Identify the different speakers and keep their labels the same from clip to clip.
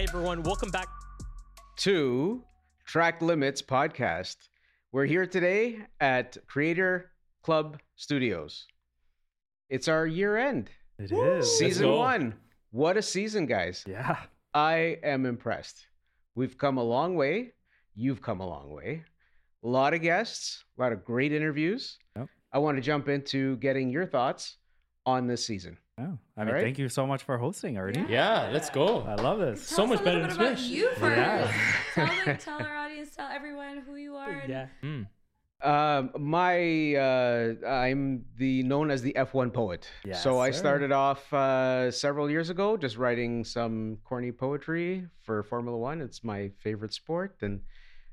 Speaker 1: Hey everyone, welcome back.
Speaker 2: to Track Limits podcast. We're here today at Creator Club Studios. It's our year end,
Speaker 3: It is.
Speaker 2: season
Speaker 1: go.
Speaker 2: one. What a season, guys.
Speaker 3: Yeah.
Speaker 2: I am impressed. We've come a long way. You've come a long way. A lot of guests, a lot of great interviews.
Speaker 3: Yep.
Speaker 2: I want to jump into getting your thoughts on this season.
Speaker 3: Oh, I mean,
Speaker 2: Alright.
Speaker 3: thank you so much for hosting already.
Speaker 4: Yeah, let's go.
Speaker 3: I love this.
Speaker 4: So much
Speaker 5: a
Speaker 4: better
Speaker 5: little
Speaker 4: than
Speaker 5: bit about
Speaker 4: Swish.
Speaker 5: you first.
Speaker 3: Yeah.
Speaker 5: tell, the, tell our audience, tell everyone who you are. and-
Speaker 1: Yeah.
Speaker 4: Mm.
Speaker 2: Um, my uh, I'm the known as the F1 poet.
Speaker 3: Yes,
Speaker 2: so I
Speaker 3: sir.
Speaker 2: started off uh, several years ago just writing some corny poetry for Formula One. It's my favorite sport, and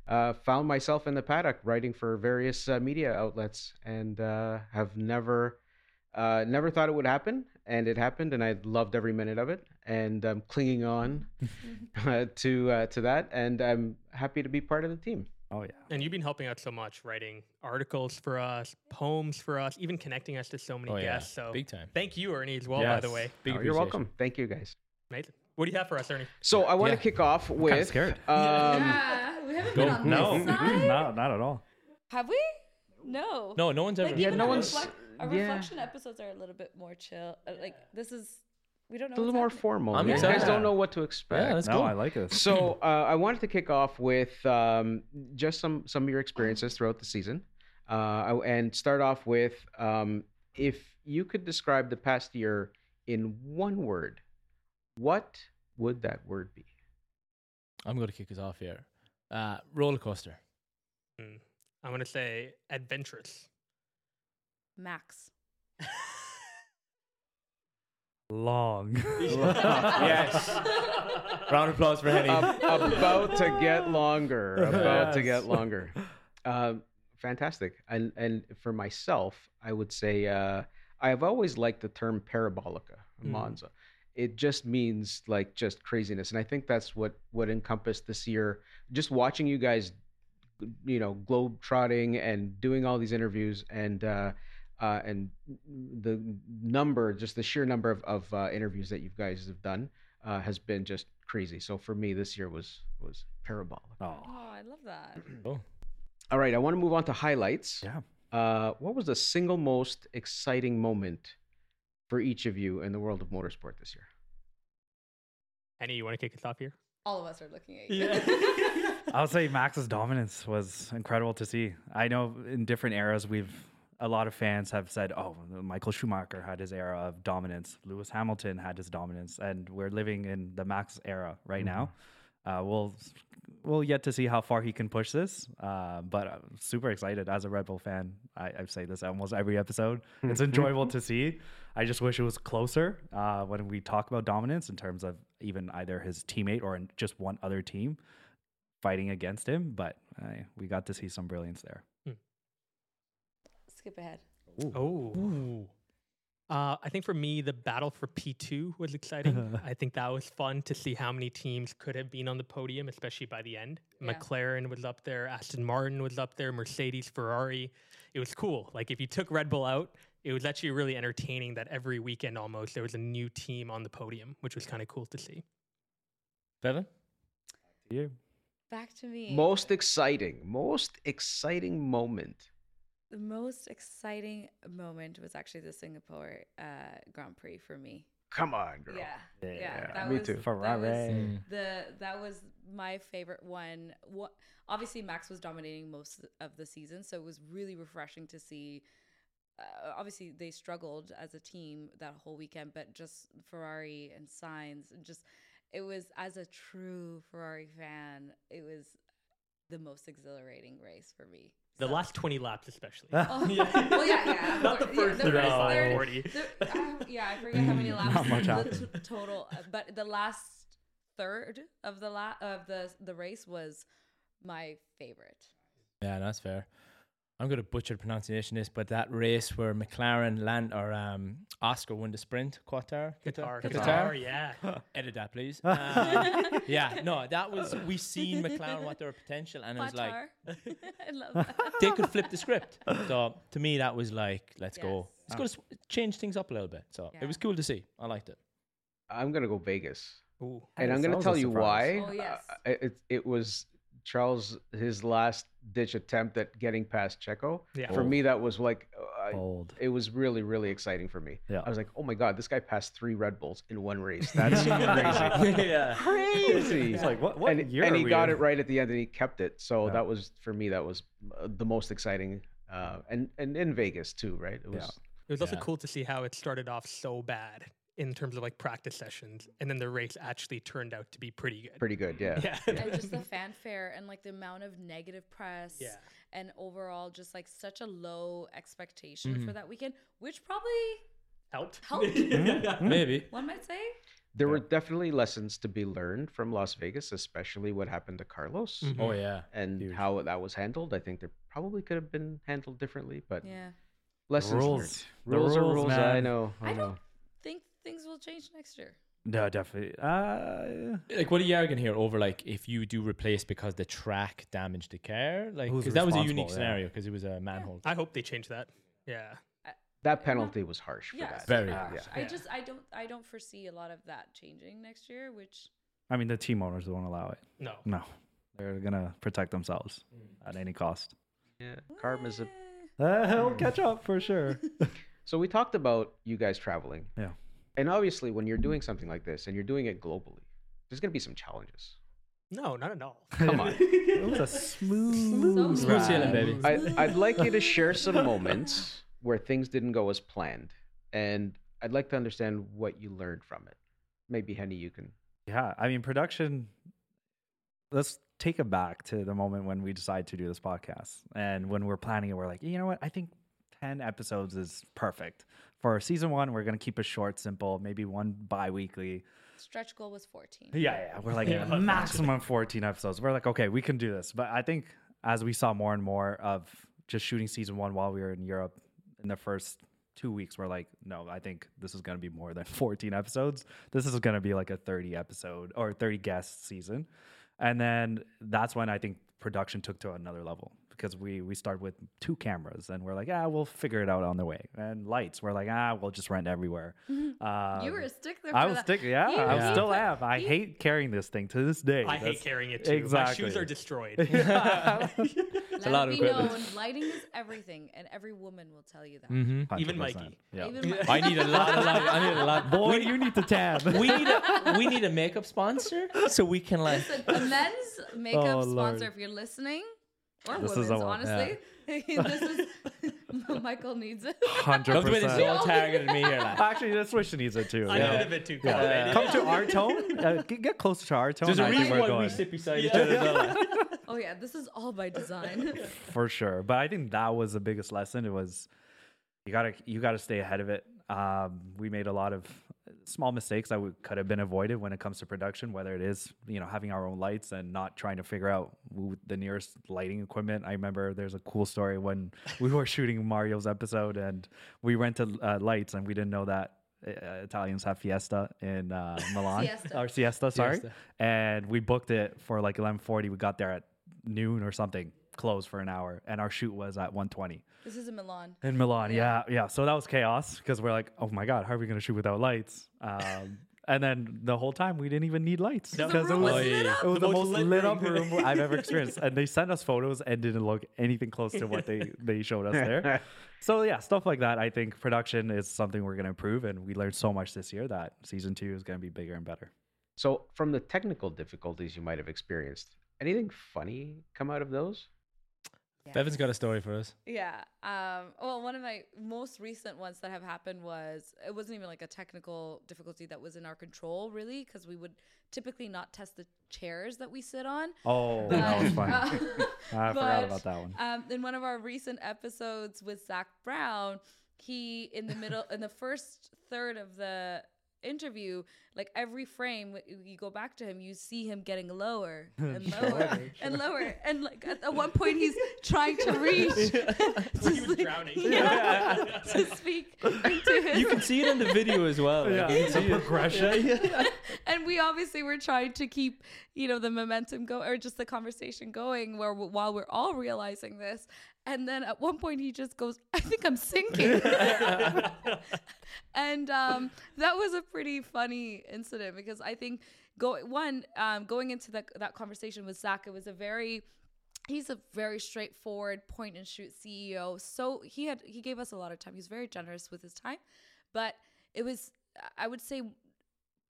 Speaker 2: uh, found myself in the paddock writing for various uh, media outlets, and uh, have never uh, never thought it would happen, and it happened, and I loved every minute of it, and I'm clinging on uh, to uh, to that, and I'm happy to be part of the team.
Speaker 3: Oh yeah.
Speaker 1: And you've been helping out so much, writing articles for us, poems for us, even connecting us to so many
Speaker 4: Oh yeah,
Speaker 1: guests. So
Speaker 4: big time.
Speaker 1: thank you, Ernie, as well, by the
Speaker 3: Yes.
Speaker 1: way.
Speaker 4: Big
Speaker 2: Oh, you're welcome. Thank you, guys.
Speaker 1: Amazing. What do you have for us, Ernie?
Speaker 2: So I want
Speaker 4: Yeah.
Speaker 2: to kick off with
Speaker 3: scared.
Speaker 2: Um,
Speaker 5: yeah, we haven't been on
Speaker 3: No,
Speaker 5: this side.
Speaker 3: no, not at all.
Speaker 5: Have we? No.
Speaker 4: No, no one's ever.
Speaker 5: Like
Speaker 2: Yeah, no one's-
Speaker 5: reflect- our
Speaker 2: yeah.
Speaker 5: reflection episodes are a little bit more chill. Uh, Like this is, we don't know.
Speaker 2: a little more
Speaker 5: happening.
Speaker 2: formal.
Speaker 4: I'm
Speaker 2: you guys don't know what to expect.
Speaker 4: Yeah, let's
Speaker 3: no,
Speaker 4: go.
Speaker 3: I like this.
Speaker 2: so uh, I wanted to kick off with um, just some some of your experiences throughout the season, uh, and start off with um, if you could describe the past year in one word, what would that word be?
Speaker 4: I'm going to kick us off here. Uh, roller coaster.
Speaker 1: Hmm. I'm going to say adventurous.
Speaker 5: Max.
Speaker 3: Long.
Speaker 4: yes. Round of applause for Henny.
Speaker 2: Ab- about to get longer. About to get longer. Um, fantastic. And and for myself, I would say uh, I have always liked the term parabolica,
Speaker 1: Mm.
Speaker 2: It just means like just craziness, and I think that's what what encompassed this year. Just watching you guys, you know, globe trotting and doing all these interviews and. Uh, uh, and the number, just the sheer number of, of uh, interviews that you guys have done, uh, has been just crazy. So for me, this year was was parabolic.
Speaker 3: oh,
Speaker 5: Oh, I love that.
Speaker 4: oh.
Speaker 2: All right, I want to move on to highlights.
Speaker 3: yeah.
Speaker 2: Uh, what was the single most exciting moment for each of you in the world of motorsport this year?
Speaker 1: Henny, you want to kick us off here?
Speaker 5: All of us are looking at you.
Speaker 3: I'll say Max's dominance was incredible to see. I know in different eras, we've a lot of fans have said, "Oh, Michael Schumacher had his era of dominance. Lewis Hamilton had his dominance, and we're living in the Max era right now." Uh, we'll we'll yet to see how far he can push this, uh, but I'm super excited as a Red Bull fan. I, I say this almost every episode. It's enjoyable to see. I just wish it was closer uh, when we talk about dominance in terms of even either his teammate or just one other team fighting against him, but uh, we got to see some brilliance there.
Speaker 5: Skip ahead.
Speaker 1: Oh. Uh, I think for me, the battle for P2 was exciting. I think that was fun to see how many teams could have been on the podium, especially by the end.
Speaker 5: Yeah.
Speaker 1: McLaren was up there, Aston Martin was up there, Mercedes, Ferrari. It was cool. Like if you took Red Bull out, it was actually really entertaining that every weekend almost there was a new team on the podium, which was kind of cool to see.
Speaker 4: Feven?
Speaker 3: You?
Speaker 5: Back to me.
Speaker 2: Most exciting, most exciting moment.
Speaker 5: The most exciting moment was actually the Singapore uh, Grand Prix for me.
Speaker 2: Come on, girl.
Speaker 5: Yeah, yeah,
Speaker 3: Yeah,
Speaker 5: that
Speaker 2: me
Speaker 5: was,
Speaker 2: too.
Speaker 5: That was
Speaker 3: Ferrari.
Speaker 4: Mm.
Speaker 5: the that was my favorite one. What obviously Max was dominating most of the season, so it was really refreshing to see. Uh, obviously, they struggled as a team that whole weekend, but just Ferrari and Sainz, and just it was as a true Ferrari fan, it was the most exhilarating race for me.
Speaker 1: The
Speaker 5: So-
Speaker 1: last 20 laps, especially.
Speaker 5: Oh, well, yeah, yeah.
Speaker 1: Not the
Speaker 5: course.
Speaker 1: first
Speaker 5: the
Speaker 1: thirty,
Speaker 5: first
Speaker 1: no,
Speaker 5: 30
Speaker 1: 40.
Speaker 5: the- uh, yeah, I forget how many laps.
Speaker 3: Not much
Speaker 5: the
Speaker 3: happened.
Speaker 5: t- total, uh, but the last third of the la- of the the race was my favorite.
Speaker 4: Yeah, that's fair. I'm going to butcher the pronunciation of this, but that race where McLaren Lando or um, Oscar won the sprint, Qatar,
Speaker 1: Qatar,
Speaker 5: Qatar.
Speaker 1: Qatar, yeah.
Speaker 4: Edit that, please. Um, yeah, no, that was we seen McLaren what their potential, and it was like
Speaker 5: I love that.
Speaker 4: they could flip the script. So to me, that was like, let's go.
Speaker 5: Yes.
Speaker 4: Let's go to s- change things up a little bit. So
Speaker 5: Yeah.
Speaker 4: it was cool to see. I liked it.
Speaker 2: I'm gonna go Vegas.
Speaker 1: Ooh.
Speaker 2: and I'm going to tell you
Speaker 3: surprise.
Speaker 2: why.
Speaker 5: Oh, yes.
Speaker 2: Uh, it, it was Charles his last ditch attempt at getting past Checo.
Speaker 1: Yeah.
Speaker 2: For me, that was like uh,
Speaker 3: Bold.
Speaker 2: it was really really exciting for me.
Speaker 3: Yeah.
Speaker 2: I was like, oh my god, this guy passed three Red Bulls in one race. That's crazy.
Speaker 4: yeah.
Speaker 2: Crazy.
Speaker 3: It's like, what- what
Speaker 2: and,
Speaker 3: year
Speaker 2: and he got
Speaker 3: in?
Speaker 2: it right at the end, and he kept it. So
Speaker 3: Yeah.
Speaker 2: that was for me. That was uh, the most exciting, uh, and and in Vegas too, right? It was
Speaker 1: It was also
Speaker 4: Yeah.
Speaker 1: cool to see how it started off so bad in terms of like practice sessions, and then the race actually turned out to be pretty good.
Speaker 2: pretty good. Yeah.
Speaker 1: Yeah.
Speaker 5: and just the fanfare and like the amount of negative press
Speaker 1: Yeah.
Speaker 5: and overall just like such a low expectation
Speaker 4: Mm-hmm.
Speaker 5: for that weekend which probably
Speaker 1: Helped.
Speaker 5: Helped.
Speaker 4: Maybe.
Speaker 5: one might say
Speaker 2: There were definitely lessons to be learned from Las Vegas, especially what happened to Carlos
Speaker 1: Mhm.
Speaker 4: Oh yeah.
Speaker 2: and
Speaker 4: Huge.
Speaker 2: how that was handled. I think there probably could have been handled differently, but
Speaker 5: yeah
Speaker 2: lessons
Speaker 3: rules.
Speaker 2: learned.
Speaker 3: The
Speaker 2: Rules, are
Speaker 3: rules,
Speaker 2: rules. I know. I,
Speaker 5: I
Speaker 2: know.
Speaker 5: Don't think things will change next year
Speaker 3: No, definitely. Uh,
Speaker 4: Like, what are you arguing here over like if you do replace because the track damaged the car? Like, because that was a unique
Speaker 3: yeah.
Speaker 4: scenario because it was a manhole.
Speaker 1: I hope they change that. Yeah.
Speaker 2: That penalty was harsh for
Speaker 5: yeah
Speaker 2: that.
Speaker 4: Very
Speaker 5: super
Speaker 4: harsh.
Speaker 5: harsh. i just i don't i don't foresee a lot of that changing next year which
Speaker 3: I mean, the team owners won't allow it.
Speaker 1: No.
Speaker 3: No, they're gonna protect themselves at any cost.
Speaker 2: Yeah. Karma's a
Speaker 3: Uh, he'll catch up for sure.
Speaker 2: So we talked about you guys traveling.
Speaker 3: Yeah.
Speaker 2: And obviously, when you're doing something like this and you're doing it globally, there's going to be some challenges.
Speaker 1: No, not at all.
Speaker 2: Come on.
Speaker 3: it was a smooth,
Speaker 4: Smooth sailing, baby.
Speaker 2: I, I'd like you to share some moments where things didn't go as planned. And I'd like to understand what you learned from it. Maybe, Henny, you can.
Speaker 3: Yeah, I mean, production. Let's take it back to the moment when we decided to do this podcast, and when we're planning it, we're like, you know what? I think ten episodes is perfect for season one. We're gonna keep it short, simple, maybe one bi-weekly.
Speaker 5: stretch goal was 14
Speaker 3: Yeah, yeah. We're like
Speaker 1: Yeah.
Speaker 3: maximum 14 episodes. We're like, okay, we can do this. But I think as we saw more and more of just shooting season one while we were in Europe in the first two weeks, we're like, no, I think this is going to be more than 14 episodes. This is going to be like a 30 episode or 30 guest season. And then that's when I think production took to another level because we we started with two cameras and we're like, ah, we'll figure it out on the way. And lights, we're like, ah, we'll just rent everywhere. Um,
Speaker 5: you were a stickler for
Speaker 3: I was
Speaker 5: that.
Speaker 3: stick. Yeah,
Speaker 5: He-
Speaker 3: I
Speaker 5: he
Speaker 3: still
Speaker 5: put-
Speaker 3: am. I
Speaker 5: he-
Speaker 3: hate carrying this thing to this day.
Speaker 1: I hate carrying it too.
Speaker 3: Exactly.
Speaker 1: My shoes are destroyed.
Speaker 5: Let
Speaker 4: a lot
Speaker 5: it
Speaker 4: of
Speaker 5: be
Speaker 4: equipment.
Speaker 5: known, lighting is everything, and every woman will tell you that.
Speaker 4: Mm-hmm.
Speaker 1: Even
Speaker 3: 100%.
Speaker 1: Mikey.
Speaker 3: Yeah.
Speaker 5: Even my-
Speaker 4: I need a lot of light. I need a lot.
Speaker 3: Boy, you need to tab.
Speaker 4: we need a we need a makeup sponsor so we can like
Speaker 5: Listen, a men's makeup
Speaker 3: Oh,
Speaker 5: sponsor,
Speaker 3: Lord.
Speaker 5: if you're listening, or
Speaker 3: This is
Speaker 5: women's,
Speaker 3: the one,
Speaker 5: honestly. this is Michael needs it.
Speaker 3: Hundred
Speaker 4: love the way this is all
Speaker 3: percent.
Speaker 4: targeted me here. Like.
Speaker 3: Actually, this wish needs it too.
Speaker 1: I
Speaker 3: yeah.
Speaker 1: needed a bit too
Speaker 3: Yeah.
Speaker 1: complicated.
Speaker 3: Come to our tone. Uh, get, get closer to our tone.
Speaker 4: There's a
Speaker 3: I think
Speaker 4: reason
Speaker 3: we're
Speaker 4: why we sit beside each other. as well, like.
Speaker 5: Oh yeah, this is all by design.
Speaker 3: for sure. But I think that was the biggest lesson. It was you gotta you gotta stay ahead of it. Um, we made a lot of small mistakes that would, could have been avoided when it comes to production, whether it is you know having our own lights and not trying to figure out the nearest lighting equipment. I remember there's a cool story when we were shooting Mario's episode and we rented uh, lights and we didn't know that. Uh, Italians have Fiesta in uh, Milan
Speaker 5: Siesta.
Speaker 3: or Siesta, sorry,
Speaker 4: Siesta.
Speaker 3: and we booked it for like 11:40. We got there at noon or something, closed for an hour, and our shoot was at 1:20
Speaker 5: this is in Milan.
Speaker 3: in Milan.
Speaker 5: Yeah.
Speaker 3: Yeah, yeah. So that was chaos because we're like, oh my god, how are we gonna shoot without lights? Um, and then the whole time we didn't even need lights because it was
Speaker 5: was lit
Speaker 3: it was the,
Speaker 1: The
Speaker 3: most
Speaker 1: most
Speaker 3: lit,
Speaker 1: lit
Speaker 3: up
Speaker 1: room.
Speaker 3: room I've ever experienced. And they sent us photos and didn't look anything close to what they they showed us there. So yeah, stuff like that. I think production is something we're gonna improve, and we learned so much this year that season two is gonna be bigger and better.
Speaker 2: So, from the technical difficulties you might have experienced, anything funny come out of those?
Speaker 4: Feven's got a story for us.
Speaker 5: Yeah. Um, well, one of my most recent ones that have happened was it wasn't even like a technical difficulty that was in our control, really, because we would typically not test the chairs that we sit on.
Speaker 3: Oh, that was fun.
Speaker 5: uh,
Speaker 3: I forgot
Speaker 5: but,
Speaker 3: about that one.
Speaker 5: Um, in one of our recent episodes with Zak Brown, he in the middle in the first third of the interview, like every frame you go back to him, you see him getting lower and lower and lower, and like at, at one point he's trying to reach. to
Speaker 1: he was
Speaker 5: speak-
Speaker 1: drowning.
Speaker 5: Yeah, to speak into his.
Speaker 4: You can see it in the video as well.
Speaker 3: Yeah,
Speaker 4: you can
Speaker 3: the
Speaker 4: see it.
Speaker 3: progression.
Speaker 5: and we obviously were trying to keep you know the momentum go or just the conversation going where while we're all realizing this and then at one point he just goes i think i'm sinking and um, that was a pretty funny incident because i think go one um, going into that that conversation with Zak, it was a very he's a very straightforward point and shoot CEO. So he had he gave us a lot of time. He was very generous with his time, but it was I would say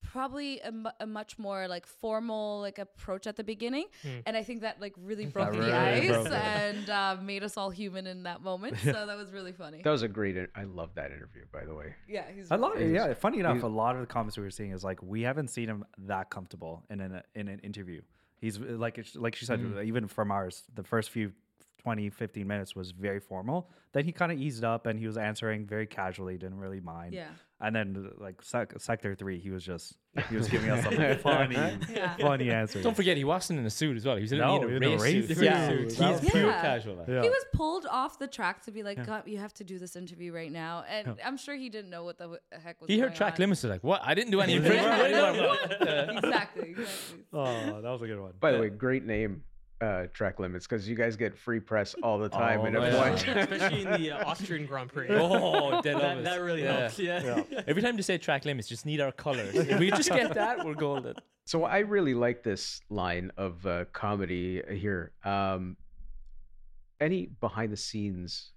Speaker 5: probably a, mu- a much more like formal like approach at the beginning and i think that like really broke
Speaker 3: really
Speaker 5: the ice
Speaker 3: broke
Speaker 5: and uh, made us all human in that moment so that was really funny
Speaker 2: That was a great. I love that interview, by the way.
Speaker 5: yeah he's
Speaker 3: A lot,
Speaker 5: really-
Speaker 3: yeah. Funny enough, a lot of the comments we were seeing is like we haven't seen him that comfortable in an in an interview. He's like like she said, even from ours, the first few 20, 15 minutes was very formal. Then he kind of eased up and he was answering very casually, didn't really mind.
Speaker 5: Yeah.
Speaker 3: And then like sec- sector three, he was just he was giving us some funny,
Speaker 5: Yeah.
Speaker 3: funny answers.
Speaker 4: Don't forget, he wasn't in a suit as well. He was in,
Speaker 3: No,
Speaker 4: in a
Speaker 3: in a
Speaker 4: race,
Speaker 3: race
Speaker 4: suit.
Speaker 3: suit.
Speaker 4: Yeah,
Speaker 3: That
Speaker 4: he's
Speaker 3: was
Speaker 4: pure
Speaker 5: Yeah.
Speaker 4: casual.
Speaker 3: Yeah.
Speaker 5: he was pulled off the track to be like, God, you have to do this interview right now. And I'm sure he didn't know what the heck was
Speaker 4: He heard
Speaker 5: going
Speaker 4: track
Speaker 5: on.
Speaker 4: limits. was like, what? I didn't do any infringement. I didn't know what-
Speaker 5: exactly, exactly.
Speaker 3: oh, that was a good one.
Speaker 2: By the way, great name, uh, track limits, because you guys get free press all the time in
Speaker 3: Oh,
Speaker 2: F1.
Speaker 3: yeah.
Speaker 1: especially in the uh, Austrian Grand Prix.
Speaker 4: Oh,
Speaker 1: that, that really
Speaker 4: Yeah.
Speaker 1: helps. Yeah.
Speaker 4: Every time they say track limits, just need our colors. if we just get that, we're golden.
Speaker 2: So I really like this line of uh, comedy here. Um, any behind the scenes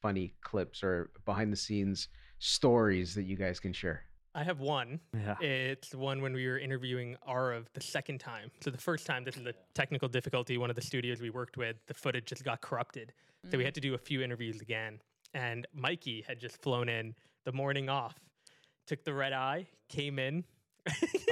Speaker 2: funny clips or behind the scenes stories that you guys can share?
Speaker 1: I have one.
Speaker 3: Yeah.
Speaker 1: It's one when we were interviewing Arav the second time. So the first time, this is a technical difficulty. One of the studios we worked with, the footage just got corrupted. So we had to do a few interviews again. And Mikey had just flown in the morning off, took the red eye, came in.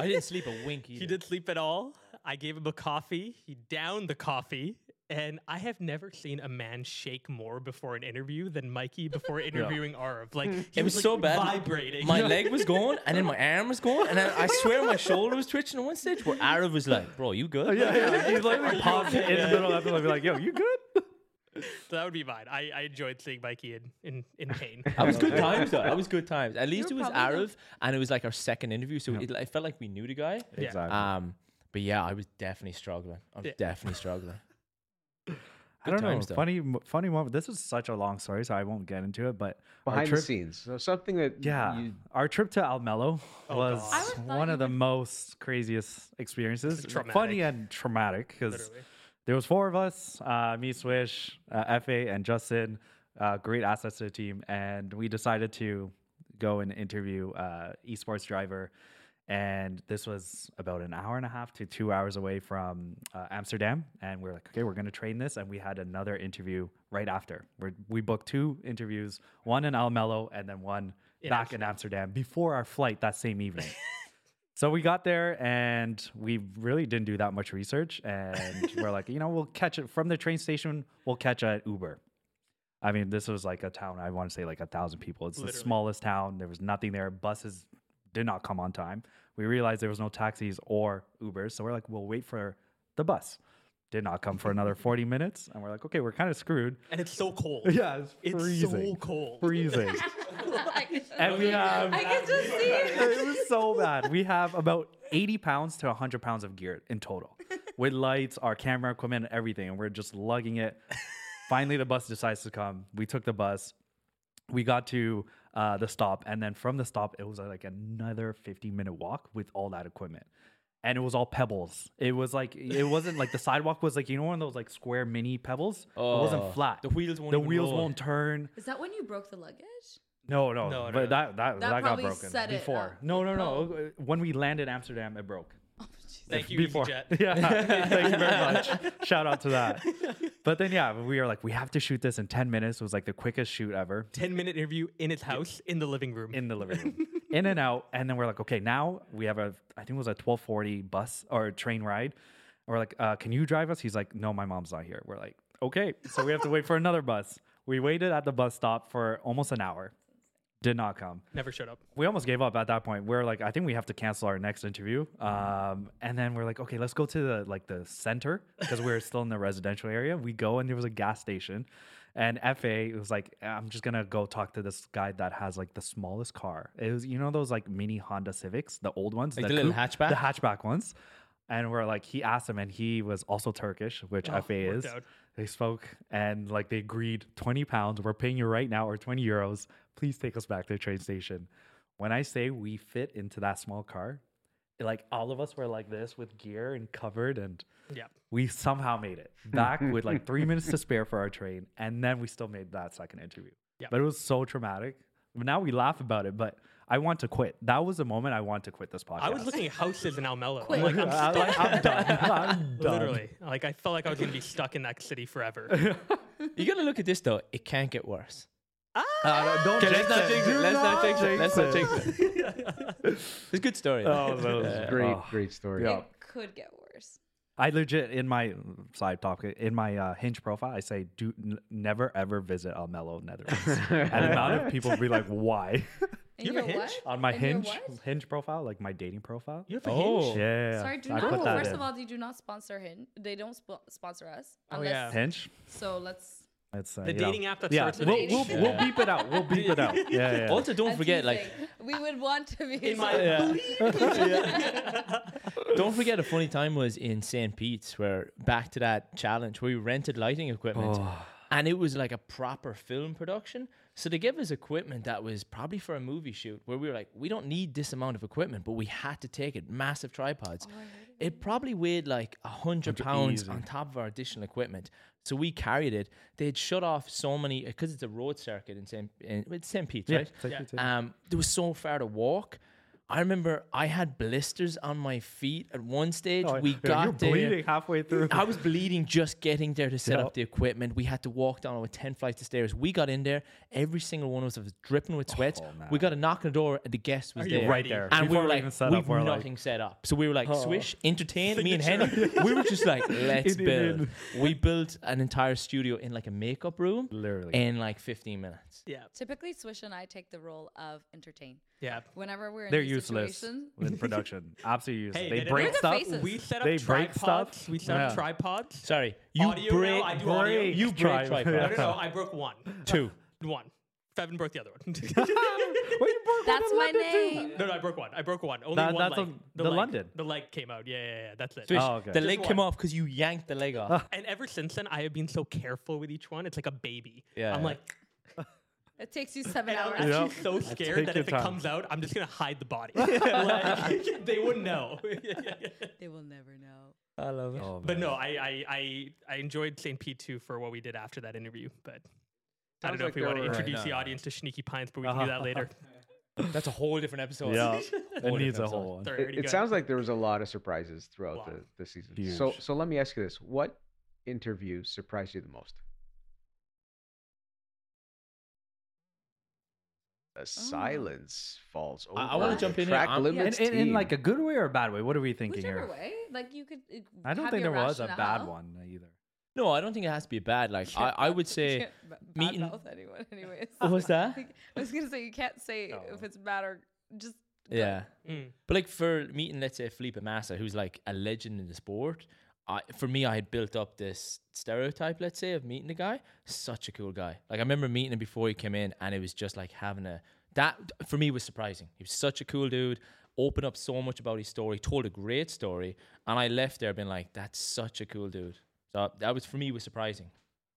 Speaker 4: I didn't sleep a wink either.
Speaker 1: He didn't sleep at all. I gave him a coffee. He downed the coffee. And I have never seen a man shake more before an interview than Mikey before interviewing Arav. Like he
Speaker 4: It was
Speaker 1: like,
Speaker 4: so bad.
Speaker 1: vibrating.
Speaker 4: My leg was going, and then my arm was going, and then I swear my shoulder was twitching at one stage. Where Arav was like, "Bro, you good?"
Speaker 3: yeah, yeah. He's like,
Speaker 1: Are you
Speaker 3: popped
Speaker 1: okay?
Speaker 3: in the middle of the episode, be like, "Yo, you good?"
Speaker 1: So that would be mine. I, I enjoyed seeing Mikey in, in, in pain.
Speaker 4: I was good times though. I was good times. At least it was
Speaker 5: probably the-
Speaker 4: Arav, and it was like our second interview, so it, I felt like we knew the guy.
Speaker 1: Yeah.
Speaker 3: Exactly.
Speaker 4: Um, but yeah, I was definitely struggling. I was
Speaker 1: Yeah.
Speaker 4: definitely struggling.
Speaker 3: I don't know.
Speaker 4: times, though.
Speaker 3: Funny, funny moment. This is such a long story, so I won't get into it. But our
Speaker 2: Behind
Speaker 3: trip,
Speaker 2: the scenes. So something that
Speaker 3: yeah,
Speaker 2: you,
Speaker 3: our trip to Almelo
Speaker 1: Oh,
Speaker 3: was
Speaker 1: God. I
Speaker 5: would thought
Speaker 3: one of the most craziest experiences.
Speaker 1: Traumatic.
Speaker 3: Funny and traumatic because there was four of us: uh, me, Swish, uh, Fa, and Justin. Uh, great assets to the team, and we decided to go and interview uh, esports driver. And this was about an hour and a half to two hours away from uh, Amsterdam. And we are like, okay, we're going to train this. And we had another interview right after. We're, we booked two interviews, one in Almelo and then one
Speaker 1: In
Speaker 3: back in Amsterdam before our flight that same evening. So we got there and we really didn't do that much research. And we're like, you know, we'll catch it from the train station, we'll catch a Uber. I mean, this was like a town, I want to say like a thousand people. It's the smallest town. There was nothing there. Buses did not come on time. We realized there was no taxis or Ubers. So we're like, we'll wait for the bus. Did not come for another 40 minutes. And we're like, okay, we're kind of screwed.
Speaker 1: And it's so cold.
Speaker 3: Yeah, it's
Speaker 1: It's
Speaker 3: freezing.
Speaker 1: so cold.
Speaker 3: Freezing.
Speaker 5: I
Speaker 3: and we have
Speaker 5: I can just see it.
Speaker 3: it was so bad. We have about 80 pounds to 100 pounds of gear in total with lights, our camera equipment, and everything. And we're just lugging it. Finally, the bus decides to come. We took the bus. We got to uh, the stop. And then from the stop, it was uh, like another 50 minute walk with all that equipment. And it was all pebbles. It was like, it wasn't like the sidewalk was like, you know, one of those like square mini pebbles? it
Speaker 4: Oh,
Speaker 3: wasn't flat.
Speaker 4: the wheels won't
Speaker 3: The wheels
Speaker 4: roll.
Speaker 3: won't turn.
Speaker 5: Is that when you broke the luggage?
Speaker 3: No, no,
Speaker 1: No, no,
Speaker 3: but
Speaker 1: no.
Speaker 3: that that,
Speaker 5: That
Speaker 3: that, got broken
Speaker 5: set it
Speaker 3: before. No, no, no.
Speaker 5: Oh.
Speaker 3: When we landed Amsterdam, it broke.
Speaker 1: Thank you,
Speaker 3: before.
Speaker 1: EasyJet.
Speaker 3: Yeah, thank you very much. Shout out to that. But then yeah, we were like, we have to shoot this in ten minutes. It was like the quickest shoot ever
Speaker 1: 10 minute interview in his house in the living room.
Speaker 3: in the living room, in and out. And then we're like, okay, now we have a, I think it was a twelve forty bus or train ride. And we're like, uh, can you drive us? He's like, no, my mom's not here. We're like, okay, so we have to wait for another bus. We waited at the bus stop for almost an hour. Did not come.
Speaker 1: Never showed up.
Speaker 3: we almost gave up at that point. We're like, I think we have to cancel our next interview. Um, and then we're like, okay, let's go to the like the center because we are still in the residential area. We go and there was a gas station, and FA was like, I'm just gonna go talk to this guy that has like the smallest car. It was you know those like mini Honda Civics, the old ones,
Speaker 4: Like the little
Speaker 3: coupe-
Speaker 4: hatchback?
Speaker 3: the hatchback ones. And we're like, he asked him, and he was also Turkish, which
Speaker 1: Oh,
Speaker 3: FA is.
Speaker 1: out.
Speaker 3: They spoke and like they agreed 20 pounds. We're paying you right now or 20 euros. Please take us back to the train station. When I say we fit into that small car, like all of us were like this with gear and covered, and
Speaker 1: Yeah.
Speaker 3: we somehow made it back with like three minutes to spare for our train, and then we still made that second interview.
Speaker 1: Yeah.
Speaker 3: But it was so traumatic. Now we laugh about it, but I want to quit. That was the moment I want to quit this podcast.
Speaker 1: I was looking at houses in Almelo.
Speaker 5: Quit.
Speaker 1: I'm like, I'm
Speaker 3: I'm,
Speaker 1: stuck.
Speaker 3: like, I'm done. I'm done.
Speaker 1: Literally, like I felt like I was gonna be stuck in that city forever.
Speaker 4: You gotta look at this though. It can't get worse.
Speaker 3: Uh, no, don't
Speaker 4: Okay,
Speaker 3: jinx
Speaker 4: let's not
Speaker 3: it.
Speaker 4: jinx it.
Speaker 3: Do
Speaker 4: Let's not jinx it. Let's not
Speaker 3: jinx
Speaker 4: jinx it. It's a good story.
Speaker 3: Oh, that was
Speaker 4: Uh,
Speaker 2: Great,
Speaker 3: oh.
Speaker 2: great story.
Speaker 3: Yeah.
Speaker 5: It could get worse.
Speaker 3: I legit in my side talk in my uh, Hinge profile, I say do n- never ever visit Almelo, Netherlands. and the amount of people be like, why?
Speaker 5: And
Speaker 1: You have a Hinge?
Speaker 5: what?
Speaker 3: On my
Speaker 5: And you're
Speaker 3: Hinge
Speaker 5: what?
Speaker 3: Hinge profile, like my dating profile.
Speaker 1: You have a
Speaker 4: Oh.
Speaker 1: hinge?
Speaker 3: Yeah,
Speaker 5: Sorry, do
Speaker 3: I
Speaker 5: not.
Speaker 3: put that
Speaker 5: First
Speaker 3: in.
Speaker 5: of all, they do not sponsor Hinge. They don't sp- sponsor us.
Speaker 1: Oh,
Speaker 5: Unless,
Speaker 1: yeah.
Speaker 3: Hinge.
Speaker 5: So let's.
Speaker 3: It's uh,
Speaker 1: The
Speaker 3: you know-
Speaker 1: dating app that
Speaker 3: Yeah,
Speaker 1: starts with
Speaker 3: we'll,
Speaker 1: H.
Speaker 3: we'll, we'll beep it out. We'll beep it out. Yeah, yeah.
Speaker 4: Also, don't
Speaker 5: I'm
Speaker 4: forget, like,
Speaker 5: teasing. we would want to be.
Speaker 1: In my Yeah.
Speaker 4: don't forget a funny time was in St. Pete's where back to that challenge where we rented lighting equipment
Speaker 3: Oh.
Speaker 4: and it was like a proper film production. So they gave us equipment that was probably for a movie shoot where we were like, we don't need this amount of equipment, but we had to take it. Massive tripods. it probably weighed like a hundred pounds
Speaker 3: easy.
Speaker 4: on top of our additional equipment. So we carried it. They'd shut off so many because it's a road circuit in St. In, it's St. Pete's,
Speaker 3: yeah,
Speaker 4: right?
Speaker 3: take
Speaker 1: Yeah.
Speaker 3: your.
Speaker 4: Um, there was so far to walk. I remember I had blisters on my feet at one stage.
Speaker 3: Oh,
Speaker 4: we
Speaker 3: yeah,
Speaker 4: got
Speaker 3: you're
Speaker 4: there.
Speaker 3: bleeding halfway through.
Speaker 4: I was bleeding just getting there to set
Speaker 3: Yeah.
Speaker 4: up the equipment. We had to walk down with 10 flights of stairs. We got in there. Every single one of us was dripping with sweat.
Speaker 3: Oh,
Speaker 4: we got a knock on the door. and The guest was
Speaker 1: Are
Speaker 4: there.
Speaker 3: right there.
Speaker 4: And we
Speaker 3: Before
Speaker 4: were like,
Speaker 3: even set
Speaker 4: we've
Speaker 3: up, we're like-
Speaker 4: nothing set up. So we were like,
Speaker 3: Oh.
Speaker 4: swish, entertain me and Henny. we were just like, let's
Speaker 3: In- in-
Speaker 4: build.
Speaker 3: in.
Speaker 4: We built an entire studio in like a makeup room
Speaker 3: Literally.
Speaker 4: in like 15 minutes.
Speaker 1: Yeah,
Speaker 5: Typically, Swish and I take the role of entertain.
Speaker 1: Yeah.
Speaker 5: Whenever we're in
Speaker 3: They're
Speaker 5: these
Speaker 3: useless
Speaker 5: situations,
Speaker 3: in production. Absolutely useless.
Speaker 1: Hey,
Speaker 3: they
Speaker 1: they
Speaker 3: break
Speaker 5: They're
Speaker 3: stuff.
Speaker 5: faces.
Speaker 1: We set up
Speaker 3: They break
Speaker 1: tripods.
Speaker 3: stuff.
Speaker 1: We set up
Speaker 3: Yeah.
Speaker 1: tripods.
Speaker 4: Sorry, you
Speaker 1: Audio now,
Speaker 4: break,
Speaker 1: I do audio.
Speaker 4: you
Speaker 3: Break
Speaker 4: break tripod.
Speaker 1: No, no, no. I broke one.
Speaker 4: Two.
Speaker 1: One. Feven broke the other one.
Speaker 5: that's my name.
Speaker 1: no, no, I broke one. I broke one. Only
Speaker 3: That-
Speaker 1: one
Speaker 3: that's
Speaker 1: leg.
Speaker 3: on
Speaker 1: the
Speaker 3: the
Speaker 1: leg,
Speaker 3: London.
Speaker 1: The leg came out. Yeah, yeah, yeah. That's it.
Speaker 4: Swish,
Speaker 3: Oh, okay.
Speaker 4: The
Speaker 1: Just
Speaker 4: leg came
Speaker 1: one.
Speaker 4: off because you yanked the leg off.
Speaker 1: And ever since then, I have been so careful with each one. It's like a baby.
Speaker 4: Yeah.
Speaker 1: I'm like,
Speaker 5: It takes you seven
Speaker 1: and I'm
Speaker 5: hours.
Speaker 1: actually
Speaker 3: Yeah.
Speaker 1: so scared
Speaker 3: take
Speaker 1: that
Speaker 3: your
Speaker 1: if it
Speaker 3: time.
Speaker 1: comes out, I'm just gonna hide the body. Like, they wouldn't know.
Speaker 5: They will never know.
Speaker 4: I love it.
Speaker 3: Oh,
Speaker 1: but
Speaker 3: man.
Speaker 1: no, I, I, I, I enjoyed St. Pete too for what we did after that interview. But I
Speaker 2: Sounds
Speaker 1: don't know
Speaker 2: like
Speaker 1: if we
Speaker 2: there
Speaker 1: want to
Speaker 2: were-
Speaker 1: introduce
Speaker 4: no,
Speaker 1: the
Speaker 4: no.
Speaker 1: audience to Sneaky Pines, but we can do uh-huh. that later.
Speaker 4: That's a whole different episode.
Speaker 3: Yeah, it
Speaker 4: different
Speaker 3: needs a whole one.
Speaker 1: They're
Speaker 2: It,
Speaker 1: already
Speaker 2: it
Speaker 1: good.
Speaker 2: sounds like there was a lot of surprises throughout
Speaker 1: Lot.
Speaker 2: the, the season. So,
Speaker 3: Huge.
Speaker 2: so let me ask you this: What interview surprised you the most? The silence falls over.
Speaker 4: I- I wanna jump in here.
Speaker 2: Track
Speaker 4: I'm-
Speaker 3: In,
Speaker 2: limits
Speaker 3: in, in
Speaker 2: team.
Speaker 3: like a good way or a bad way? What are we thinking
Speaker 5: Whichever
Speaker 3: here?
Speaker 5: way, like you could. uh,
Speaker 3: I don't
Speaker 5: have
Speaker 3: think there
Speaker 5: your
Speaker 3: was a bad
Speaker 5: rationale.
Speaker 3: one either.
Speaker 4: No, I don't think it has to be bad. Like I, I would say
Speaker 5: can't ba-
Speaker 4: meeting-
Speaker 5: badmouth anyone, anyways.
Speaker 4: What was that?
Speaker 5: I was gonna say you can't say
Speaker 3: Oh.
Speaker 5: if it's bad or just. good.
Speaker 4: Yeah.
Speaker 1: Mm.
Speaker 4: But like for meeting, let's say Felipe Massa, who's like a legend in the sport. I, for me, I had built up this stereotype, let's say, of meeting the guy. Such a cool guy. Like I remember meeting him before he came in, and it was just like having a that for me was surprising. He was such a cool dude. Opened up so much about his story, told a great story, and I left there being like, "That's such a cool dude." So that was for me was surprising.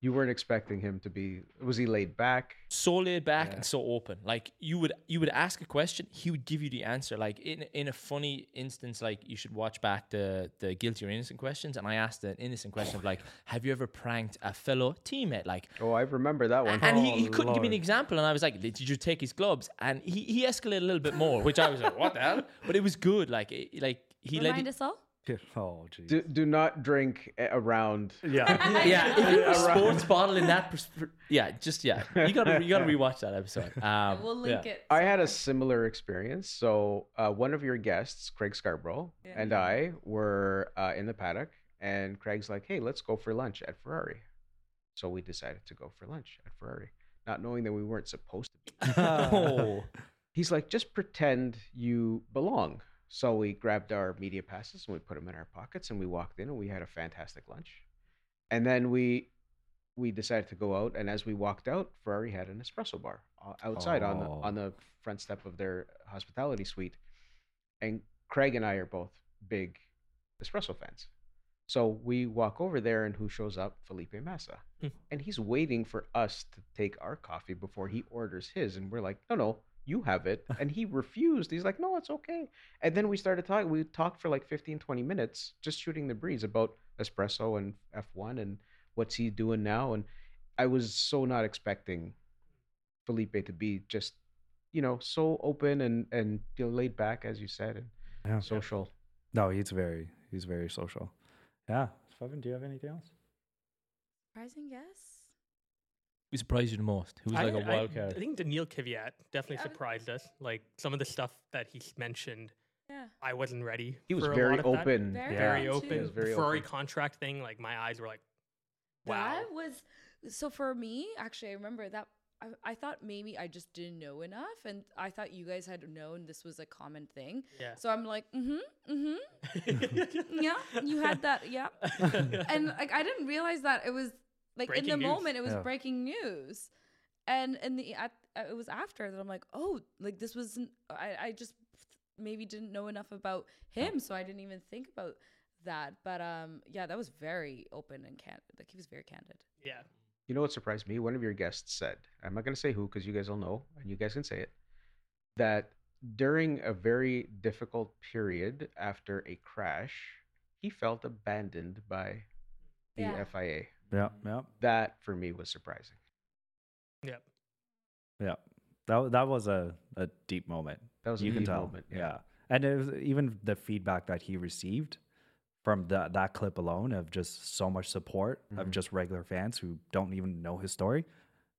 Speaker 2: You weren't expecting him to be. Was he laid back?
Speaker 4: so laid back
Speaker 2: Yeah.
Speaker 4: and so open. Like you would you would ask a question, he would give you the answer. Like in in a funny instance, like you should watch back the the guilty or innocent questions. And I asked an innocent question of like, have you ever pranked a fellow teammate? Like
Speaker 2: Oh, I remember that one.
Speaker 4: and he, oh, he
Speaker 3: Oh,
Speaker 4: couldn't give me an example, and I was like, "Did you take his gloves?" And he, he escalated a little bit more, which I was like, "What the hell?" But it was good. Like it, like he let
Speaker 5: Remind
Speaker 4: it,
Speaker 5: us all.
Speaker 3: Oh, jeez.
Speaker 2: do, do not drink around.
Speaker 3: Yeah.
Speaker 4: yeah, if it was sports bottle in that, pers- yeah, just yeah, you gotta you gotta rewatch that episode. Um,
Speaker 5: we'll link
Speaker 4: yeah.
Speaker 5: it.
Speaker 2: I had a similar experience. So uh, one of your guests, Craig Scarborough,
Speaker 5: Yeah.
Speaker 2: and I were uh, in the paddock, and Craig's like, "Hey, let's go for lunch at Ferrari." So we decided to go for lunch at Ferrari, not knowing that we weren't supposed to be.
Speaker 4: Oh,
Speaker 2: He's like, "Just pretend you belong." So we grabbed our media passes and we put them in our pockets, and we walked in, and we had a fantastic lunch. And then we we decided to go out, and as we walked out, Ferrari had an espresso bar uh, outside on the
Speaker 3: Oh.
Speaker 2: on the front step of their hospitality suite. And Craig and I are both big espresso fans. So we walk over there, and who shows up? Felipe Massa.
Speaker 1: Hmm.
Speaker 2: and he's waiting for us to take our coffee before he orders his. And we're like, no, no, you have it. And he refused. He's like, no, it's okay. And then we started talking. We talked for like 15, 20 minutes, just shooting the breeze about espresso and F1 and what's he doing now. And I was so not expecting Felipe to be just, you know, so open and, and you know, laid back, as you said, and
Speaker 3: Yeah.
Speaker 2: social.
Speaker 3: No, he's very he's very social. Yeah. Feven, do you have anything else?
Speaker 5: Surprising guess.
Speaker 4: We surprised you the most. Who was
Speaker 1: I,
Speaker 4: like a
Speaker 1: I-
Speaker 4: wild card?
Speaker 1: I think Daniil Kvyat definitely
Speaker 5: Yeah.
Speaker 1: surprised us. Like some of the stuff that he mentioned,
Speaker 5: Yeah.
Speaker 1: I wasn't ready.
Speaker 2: He was
Speaker 1: for a
Speaker 2: very
Speaker 1: lot of that.
Speaker 2: open.
Speaker 5: Very
Speaker 3: Yeah.
Speaker 1: very open.
Speaker 2: was very
Speaker 1: the Ferrari
Speaker 2: open.
Speaker 1: contract thing, like my eyes were like, wow.
Speaker 5: That was so for me. Actually, I remember that. I, I thought maybe I just didn't know enough, and I thought you guys had known this was a common thing.
Speaker 1: Yeah.
Speaker 5: So I'm like, mm-hmm, mm-hmm, yeah. You had that, yeah. and like I didn't realize that it was like in the
Speaker 1: news.
Speaker 5: moment it was
Speaker 3: Yeah.
Speaker 5: breaking news, and in the at, uh, it was after that I'm like, oh, like this wasn't. I I just maybe didn't know enough about him, so I didn't even think about that. But um, yeah, that was very open and candid. Like he was very candid.
Speaker 1: yeah.
Speaker 2: You know what surprised me? One of your guests said, I'm not going to say who because you guys all know and you guys can say it, that during a very difficult period after a crash, he felt abandoned by the
Speaker 5: Yeah.
Speaker 2: FIA.
Speaker 3: Yeah, yeah,
Speaker 2: That for me was surprising.
Speaker 1: Yeah.
Speaker 3: yeah. That that was a, a deep moment.
Speaker 2: That was a
Speaker 3: you can
Speaker 2: deep
Speaker 3: tell.
Speaker 2: moment, yeah.
Speaker 3: Yeah. And it was even the feedback that he received from that that clip alone of just so much support of
Speaker 2: Mhm.
Speaker 3: just regular fans who don't even know his story.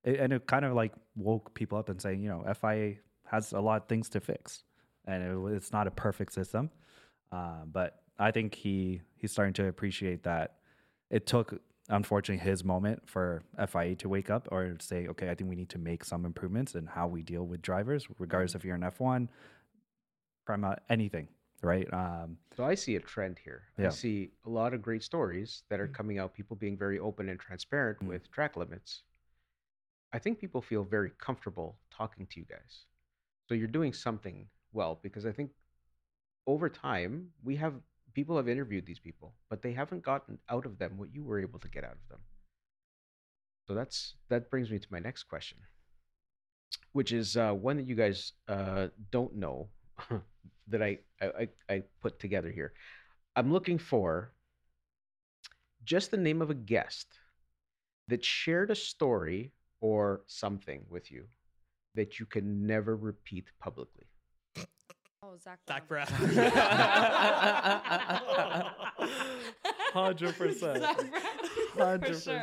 Speaker 3: It, and it kind of like woke people up and saying, you know, FIA has a lot of things to fix, and it, it's not a perfect system. Uh, but I think he he's starting to appreciate that it took unfortunately his moment for FIA to wake up or say, okay, I think we need to make some improvements in how we deal with drivers, regardless if you're an F1, from uh, anything, right? Um,
Speaker 2: So I see a trend here. I see a lot of great stories that are coming out, people being very open and transparent
Speaker 3: Mm.
Speaker 2: with track limits. I think people feel very comfortable talking to you guys. So you're doing something well because I think over time we have people have interviewed these people, but they haven't gotten out of them what you were able to get out of them. So that's that brings me to my next question, which is uh, one that you guys uh, don't know that I, I I put together here. I'm looking for just the name of a guest that shared a story or something with you that you can never repeat publicly.
Speaker 5: Oh, Zak.
Speaker 1: Zak
Speaker 5: Brown.
Speaker 3: Hundred percent.
Speaker 5: Zak Brown, for
Speaker 3: Hundred
Speaker 5: sure.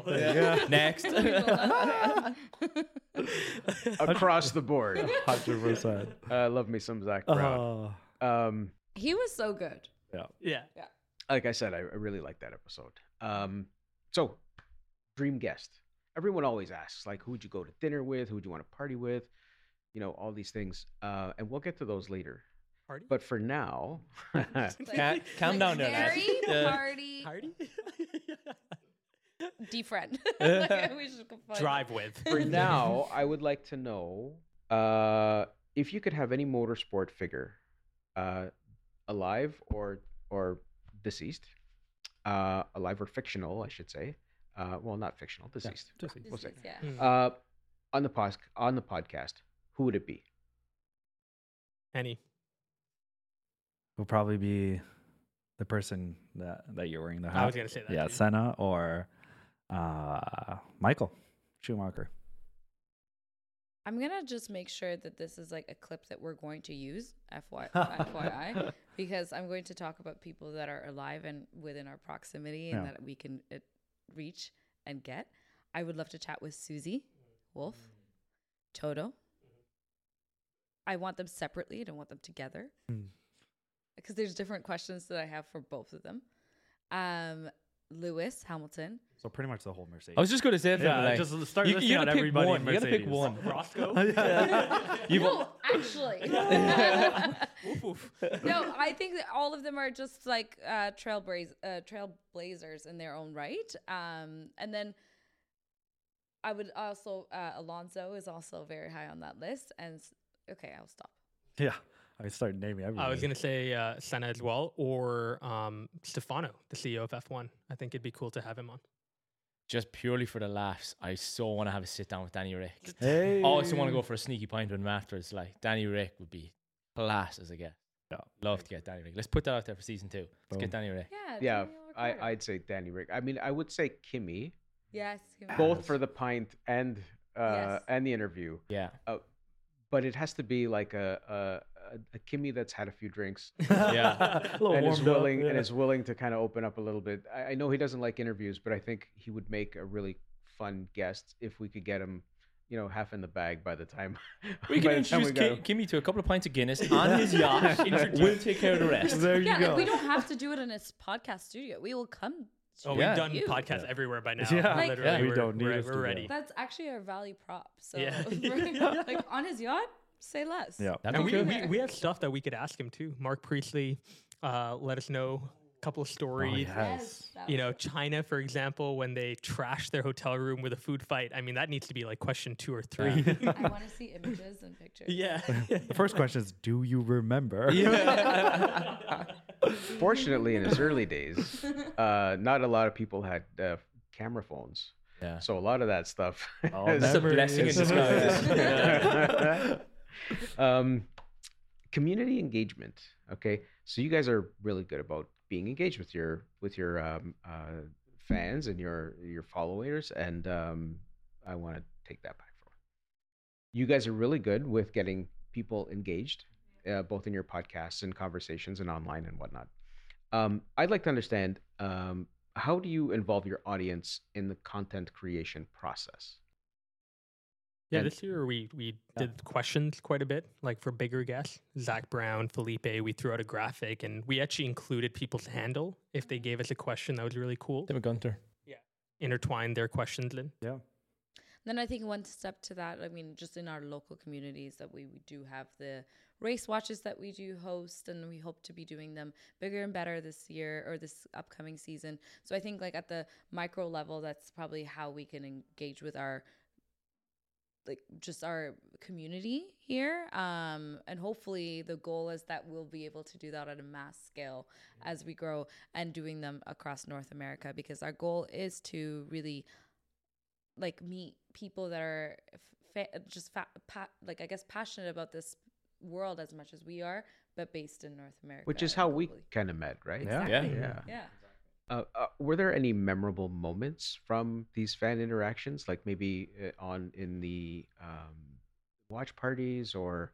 Speaker 3: percent. Yeah.
Speaker 4: Next.
Speaker 2: Across the board.
Speaker 3: Hundred percent.
Speaker 2: Uh, love me some Zak Brown.
Speaker 3: Oh,
Speaker 2: Um,
Speaker 5: he was so good.
Speaker 1: yeah. Yeah. Yeah.
Speaker 2: Like I said, I, I really like that episode. Um, so, dream guest. Everyone always asks, like, who would you go to dinner with? Who would you want to party with? You know, all these things. Uh, and we'll get to those later.
Speaker 1: Party.
Speaker 2: But for now,
Speaker 4: Ca- calm down there, lad.
Speaker 5: Harry,
Speaker 4: Yeah.
Speaker 5: party,
Speaker 1: Party.
Speaker 5: defriend. like, we should go find-
Speaker 1: Drive with.
Speaker 2: for now, I would like to know uh, if you could have any motorsport figure, uh, alive or or deceased, uh, alive or fictional, I should say. Uh, well, not fictional, deceased.
Speaker 3: just-
Speaker 2: We'll say.
Speaker 5: Yeah.
Speaker 1: Hmm.
Speaker 2: Uh, on the pos- on the podcast, who would it be?
Speaker 1: Any.
Speaker 3: will probably be the person that that you're wearing the hat.
Speaker 1: I was gonna say that.
Speaker 3: yeah,
Speaker 1: too.
Speaker 3: Senna or uh, Michael Schumacher.
Speaker 5: I'm gonna just make sure that this is like a clip that we're going to use, FY, FYI, because I'm going to talk about people that are alive and within our proximity and
Speaker 3: Yeah.
Speaker 5: that we can uh, reach and get. I would love to chat with Susie, Wolff, Toto. I want them separately. I don't want them together
Speaker 3: Hmm.
Speaker 5: because there's different questions that I have for both of them. Um, Lewis Hamilton.
Speaker 3: So pretty much the whole Mercedes.
Speaker 4: I was just going to say,
Speaker 3: Yeah,
Speaker 4: like,
Speaker 3: just start
Speaker 4: you,
Speaker 3: listing out everybody
Speaker 4: one.
Speaker 3: in
Speaker 4: You gotta pick one.
Speaker 1: Roscoe.
Speaker 4: You've
Speaker 5: no, actually.
Speaker 1: Woof, woof.
Speaker 5: no, I think that all of them are just like uh, trailblaze, uh, trailblazers in their own right. Um, and then I would also uh, Alonso is also very high on that list. And s- okay, I'll stop.
Speaker 3: yeah, I started naming everybody.
Speaker 1: I was gonna say uh, Senna as well, or um, Stefano, the CEO of F1. I think it'd be cool to have him on.
Speaker 4: just purely for the laughs, I so want to have a sit down with Danny Ric.
Speaker 3: Hey.
Speaker 4: I also want to go for a sneaky pint with him afterwards. Like Danny Ric would be class as a guest.
Speaker 3: Yeah.
Speaker 4: Love to get Danny Ric. Let's put that out there for season two. Let's
Speaker 3: Boom.
Speaker 4: get Danny Ric.
Speaker 5: Yeah.
Speaker 2: Yeah, I, I'd say Danny Ric. I mean, I would say Kimi,
Speaker 5: yes. he was.
Speaker 2: both for the pint and uh,
Speaker 5: Yes.
Speaker 2: and the interview.
Speaker 4: Yeah.
Speaker 2: But it has to be like a a, a, a Kimi that's had a few drinks
Speaker 4: Yeah.
Speaker 2: and is
Speaker 3: warmed up,
Speaker 2: willing and is willing to kind of open up a little bit. I, I know he doesn't like interviews, but I think he would make a really fun guest if we could get him, you know, half in the bag by the time.
Speaker 4: We can introduce
Speaker 2: got
Speaker 4: Ki-
Speaker 2: him.
Speaker 4: Kimi to a couple of pints of Guinness on his yacht. we'll take care of the rest.
Speaker 3: There you
Speaker 5: Yeah,
Speaker 3: go.
Speaker 5: like, we don't have to do it in a s- podcast studio. We will come.
Speaker 1: Oh,
Speaker 4: Yeah.
Speaker 1: we've done
Speaker 5: You.
Speaker 1: podcasts everywhere by now.
Speaker 3: Yeah.
Speaker 5: Like-
Speaker 1: literally.
Speaker 4: Yeah.
Speaker 3: We
Speaker 1: we're,
Speaker 3: don't need
Speaker 1: we're,
Speaker 3: a
Speaker 1: we're ready.
Speaker 5: That's actually our value prop. So
Speaker 1: Yeah.
Speaker 5: like on his yacht, say less.
Speaker 3: Yeah.
Speaker 4: That'd
Speaker 1: And
Speaker 4: be
Speaker 1: we,
Speaker 4: cool.
Speaker 1: we, we have stuff that we could ask him too. Marc Priestley, uh, let us know a couple of
Speaker 3: Oh,
Speaker 1: stories.
Speaker 3: yes.
Speaker 1: You know. China, for example, when they trashed their hotel room with a food fight. I mean, that needs to be like question two or three.
Speaker 5: I want to see images and pictures.
Speaker 1: yeah.
Speaker 3: The first question is, do you remember? Yeah.
Speaker 2: Fortunately, in his early days, uh, not a lot of people had uh, camera phones,
Speaker 4: Yeah.
Speaker 2: so a lot of that stuff.
Speaker 3: Oh,
Speaker 2: is-
Speaker 4: a blessing in disguise.
Speaker 2: um, community engagement. Okay, so you guys are really good about being engaged with your with your um, uh, fans and your your followers, and um, I want to take that back for you guys are really good with getting people engaged, uh, both in your podcasts and conversations and online and whatnot. Um, I'd like to understand um, how do you involve your audience in the content creation process?
Speaker 1: Yeah,
Speaker 2: And-
Speaker 1: this year we we
Speaker 3: Yeah.
Speaker 1: did questions quite a bit, like for bigger guests, Zak Brown, Felipe. We threw out a graphic, and we actually included people's handle if they gave us a question. That was really cool.
Speaker 4: Tim Gunter. Yeah.
Speaker 1: Intertwined their questions in.
Speaker 3: Yeah.
Speaker 5: Then I think one step to that, I mean, just in our local communities, that we, we do have the race watches that we do host, and we hope to be doing them bigger and better this year or this upcoming season. So I think, like at the micro level, that's probably how we can engage with our like just our community here um and hopefully the goal is that we'll be able to do that at a mass scale as we grow and doing them across north america because our goal is to really like meet people that are fa- just fa- pa- like I guess passionate about this world as much as we are, but based in North America.
Speaker 2: Which is
Speaker 5: and
Speaker 2: how we kind of met, right?
Speaker 3: Yeah.
Speaker 5: Exactly.
Speaker 2: Yeah.
Speaker 5: Yeah.
Speaker 2: Uh, uh, were there any memorable moments from these fan interactions, like maybe uh, on in the um, watch parties, or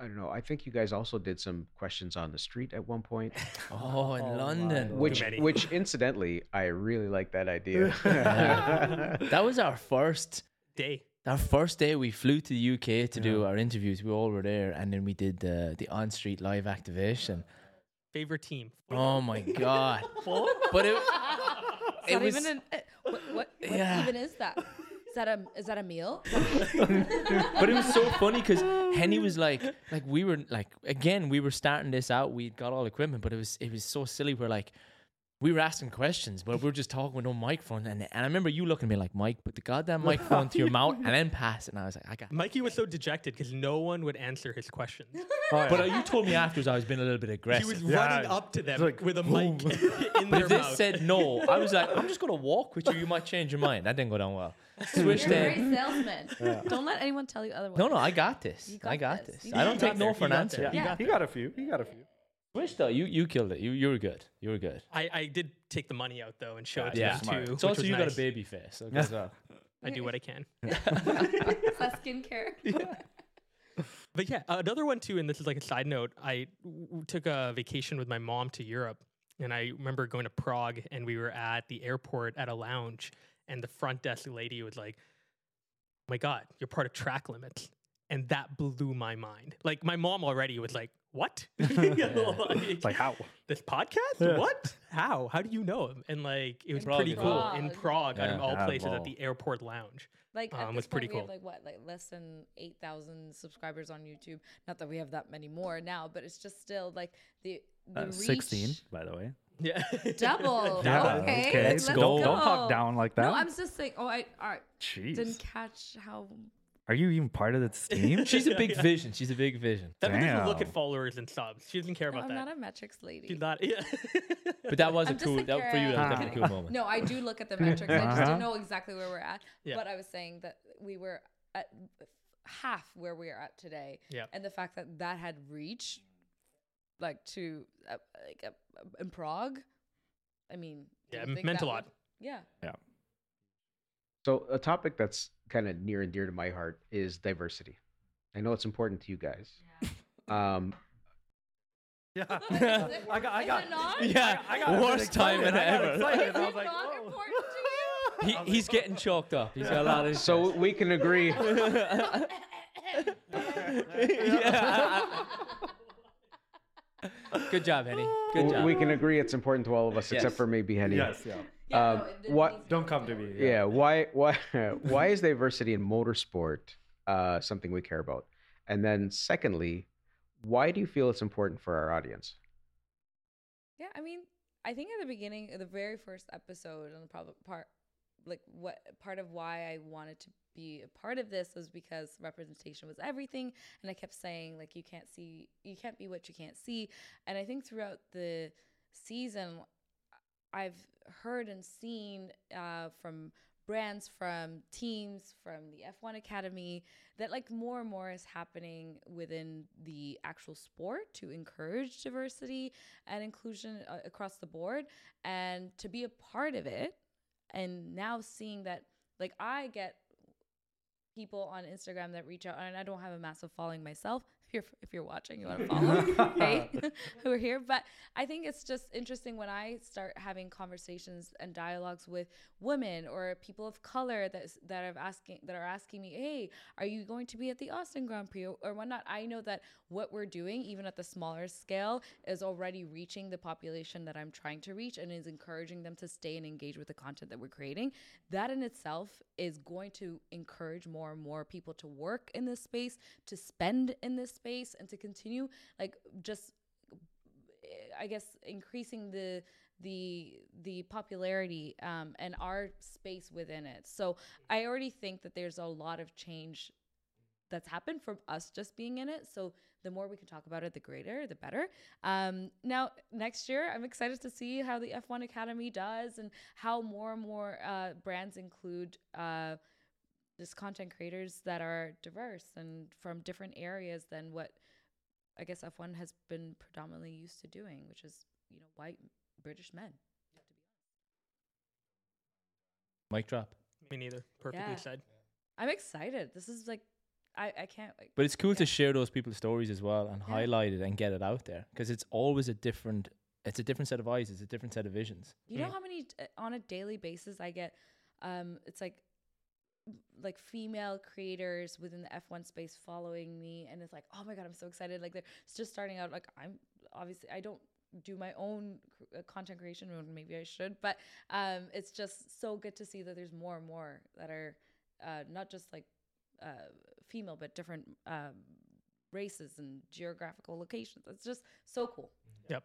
Speaker 2: I don't know? I think you guys also did some questions on the street at one point,
Speaker 4: Oh, in
Speaker 3: Oh,
Speaker 4: London.
Speaker 2: Which which incidentally I really like that idea.
Speaker 4: That was our first
Speaker 1: Day.
Speaker 4: our first day. We flew to the UK to do our interviews. We all were there, and then we did the the on street live activation.
Speaker 1: Favorite team.
Speaker 4: Oh my god! but it
Speaker 5: It's
Speaker 4: it
Speaker 5: not
Speaker 4: was
Speaker 5: even an, uh, what, what, what
Speaker 4: Yeah.
Speaker 5: even is that? Is that a is that a meal?
Speaker 4: but it was so funny because Henny was like, like we were like again we were starting this out. We got all equipment, but it was it was so silly. We're like, we were asking questions, but we are just talking with no microphone. And, and I remember you looking at me like, Mike, put the goddamn microphone to your mouth and then pass it. And I was like, I got.
Speaker 1: Mikey was so dejected because no one would answer his questions.
Speaker 3: Oh,
Speaker 4: But uh, you told me afterwards I was being a little bit aggressive.
Speaker 1: He
Speaker 4: aggressive.
Speaker 1: was
Speaker 3: Yeah,
Speaker 1: running up to them
Speaker 3: like,
Speaker 1: with a mic in
Speaker 4: But
Speaker 1: their
Speaker 4: if they
Speaker 1: mouth.
Speaker 4: said no, I was like, I'm just gonna walk with you. You might change your mind. That didn't go down well. Swish
Speaker 5: You're a great
Speaker 4: then.
Speaker 5: salesman. Don't let anyone tell you otherwise.
Speaker 4: No, no, I got this.
Speaker 5: You
Speaker 4: I
Speaker 5: got
Speaker 4: got
Speaker 5: this.
Speaker 4: this.
Speaker 5: You
Speaker 4: I don't
Speaker 5: got
Speaker 4: take
Speaker 1: there.
Speaker 4: no for
Speaker 1: You
Speaker 4: an
Speaker 1: got
Speaker 4: answer.
Speaker 1: there.
Speaker 3: yeah.
Speaker 5: Yeah.
Speaker 3: He got a few. He got a few.
Speaker 4: Swish though, you you killed it. You you were good. You were good.
Speaker 1: I, I did take the money out though and show it to
Speaker 4: Yeah.
Speaker 1: them
Speaker 3: Smart.
Speaker 1: too.
Speaker 4: It's
Speaker 1: which
Speaker 4: also
Speaker 1: was
Speaker 4: you got
Speaker 1: nice.
Speaker 4: a baby face. So it goes.
Speaker 1: I do what I can.
Speaker 5: Is that skincare?
Speaker 1: But yeah, uh, another one too, and this is like a side note. I w- w- took a vacation with my mom to Europe, and I remember going to Prague, and we were at the airport at a lounge, and the front desk lady was like, "Oh my God, you're part of Track Limits," and that blew my mind. Like my mom already was like, "What?
Speaker 3: It's like how?
Speaker 1: this podcast?
Speaker 3: Yeah.
Speaker 1: What? How? How do you know him?" And like it was
Speaker 4: Prague
Speaker 1: pretty
Speaker 4: as
Speaker 1: cool
Speaker 5: well.
Speaker 1: in
Speaker 5: Prague.
Speaker 1: Prague, out of all
Speaker 3: Yeah,
Speaker 1: places,
Speaker 3: wow.
Speaker 1: at the airport lounge.
Speaker 5: Like at
Speaker 1: Um,
Speaker 5: this
Speaker 1: was pretty
Speaker 5: point, we have
Speaker 1: cool.
Speaker 5: like what, like less than eight thousand subscribers on YouTube. Not that we have that many more now, but it's just still like the the
Speaker 3: Uh,
Speaker 5: reach.
Speaker 3: 16, by the way.
Speaker 1: Yeah,
Speaker 5: Double.
Speaker 1: Yeah,
Speaker 5: okay,
Speaker 3: okay.
Speaker 4: Let's
Speaker 5: let's
Speaker 4: go.
Speaker 3: Don't, don't talk down like that.
Speaker 5: No, I'm just saying. Oh, I all right.
Speaker 3: Jeez.
Speaker 5: Didn't catch how
Speaker 3: Are you even part of this team?
Speaker 4: She's a big
Speaker 1: yeah.
Speaker 4: vision. She's a big vision.
Speaker 1: Feven doesn't look at followers and subs. She doesn't care
Speaker 5: No,
Speaker 1: about
Speaker 5: I'm
Speaker 1: that.
Speaker 5: not a metrics lady.
Speaker 1: She's not. Yeah.
Speaker 4: But that was a
Speaker 5: I'm just
Speaker 4: cool.
Speaker 5: a
Speaker 4: That, for you, that was definitely a cool moment.
Speaker 5: No, I do look at the metrics. I just
Speaker 3: Uh-huh.
Speaker 5: didn't know exactly where we're at.
Speaker 1: Yeah.
Speaker 5: But I was saying that we were at half where we are at today.
Speaker 1: Yeah.
Speaker 5: And the fact that that had reached like to uh, like uh, in Prague, I mean,
Speaker 1: Yeah, it meant a lot.
Speaker 5: would- yeah.
Speaker 2: So a topic that's kind of near and dear to my heart is diversity. I know it's important to you guys. Um,
Speaker 3: yeah. I got. I got.
Speaker 4: Yeah,
Speaker 3: I got a bit
Speaker 4: worst time
Speaker 3: excited. I got
Speaker 4: ever.
Speaker 3: I was like,
Speaker 5: not
Speaker 3: whoa.
Speaker 5: important to you?
Speaker 4: He, he's getting choked up. He's got a lot of.
Speaker 2: so we can agree.
Speaker 4: Yeah. Good job, Henny. Good job.
Speaker 2: we can agree it's important to all of us,
Speaker 4: Yes.
Speaker 2: except for maybe Henny.
Speaker 3: Yes. Yeah.
Speaker 5: Yeah,
Speaker 2: Um,
Speaker 5: no,
Speaker 2: what-
Speaker 3: Don't come to me.
Speaker 5: important.
Speaker 2: Yeah. Why? Why? Why is diversity in motorsport uh, something we care about? And then, secondly, why do you feel it's important for our audience?
Speaker 5: Yeah, I mean, I think at the beginning, the very first episode, and probably part, like what part of why I wanted to be a part of this was because representation was everything, and I kept saying like you can't see, you can't be what you can't see, and I think throughout the season, I've heard and seen uh, from brands, from teams, from the F1 Academy that like more and more is happening within the actual sport to encourage diversity and inclusion uh, across the board. And to be a part of it and now seeing that like I get people on Instagram that reach out and I don't have a massive following myself you're if you're watching you want to follow hey who are here. But I think it's just interesting when I start having conversations and dialogues with women or people of color that that are asking that are asking me hey are you going to be at the Austin Grand Prix or, or whatnot? I know that what we're doing even at the smaller scale is already reaching the population that I'm trying to reach and is encouraging them to stay and engage with the content that we're creating. That in itself is going to encourage more and more people to work in this space to spend in this space and to continue like just I guess increasing the the the popularity um, and our space within it. So I already think that there's a lot of change that's happened from us just being in it. So the more we can talk about it, the greater, the better. Um, now next year, I'm excited to see how the F1 Academy does and how more and more uh, brands include. Uh, just content creators that are diverse and from different areas than what I guess F1 has been predominantly used to doing, which is, you know, white British men.
Speaker 4: Mic drop.
Speaker 1: Me neither. Perfectly
Speaker 5: Yeah.
Speaker 1: said.
Speaker 5: I'm excited. This is like, I, I can't like.
Speaker 4: But it's cool to share those people's stories as well and
Speaker 5: Yeah.
Speaker 4: highlight it and get it out there because it's always a different. It's a different set of eyes. It's a different set of visions.
Speaker 5: You know
Speaker 1: Mm.
Speaker 5: how many uh, on a daily basis I get? Um, it's like like female creators within the F1 space following me, and it's like, oh my god, I'm so excited! Like they're it's just starting out. Like I'm obviously I don't do my own uh, content creation, or maybe I should, but um, it's just so good to see that there's more and more that are uh, not just like uh, female, but different um, races and geographical locations. It's just so cool.
Speaker 1: Yep.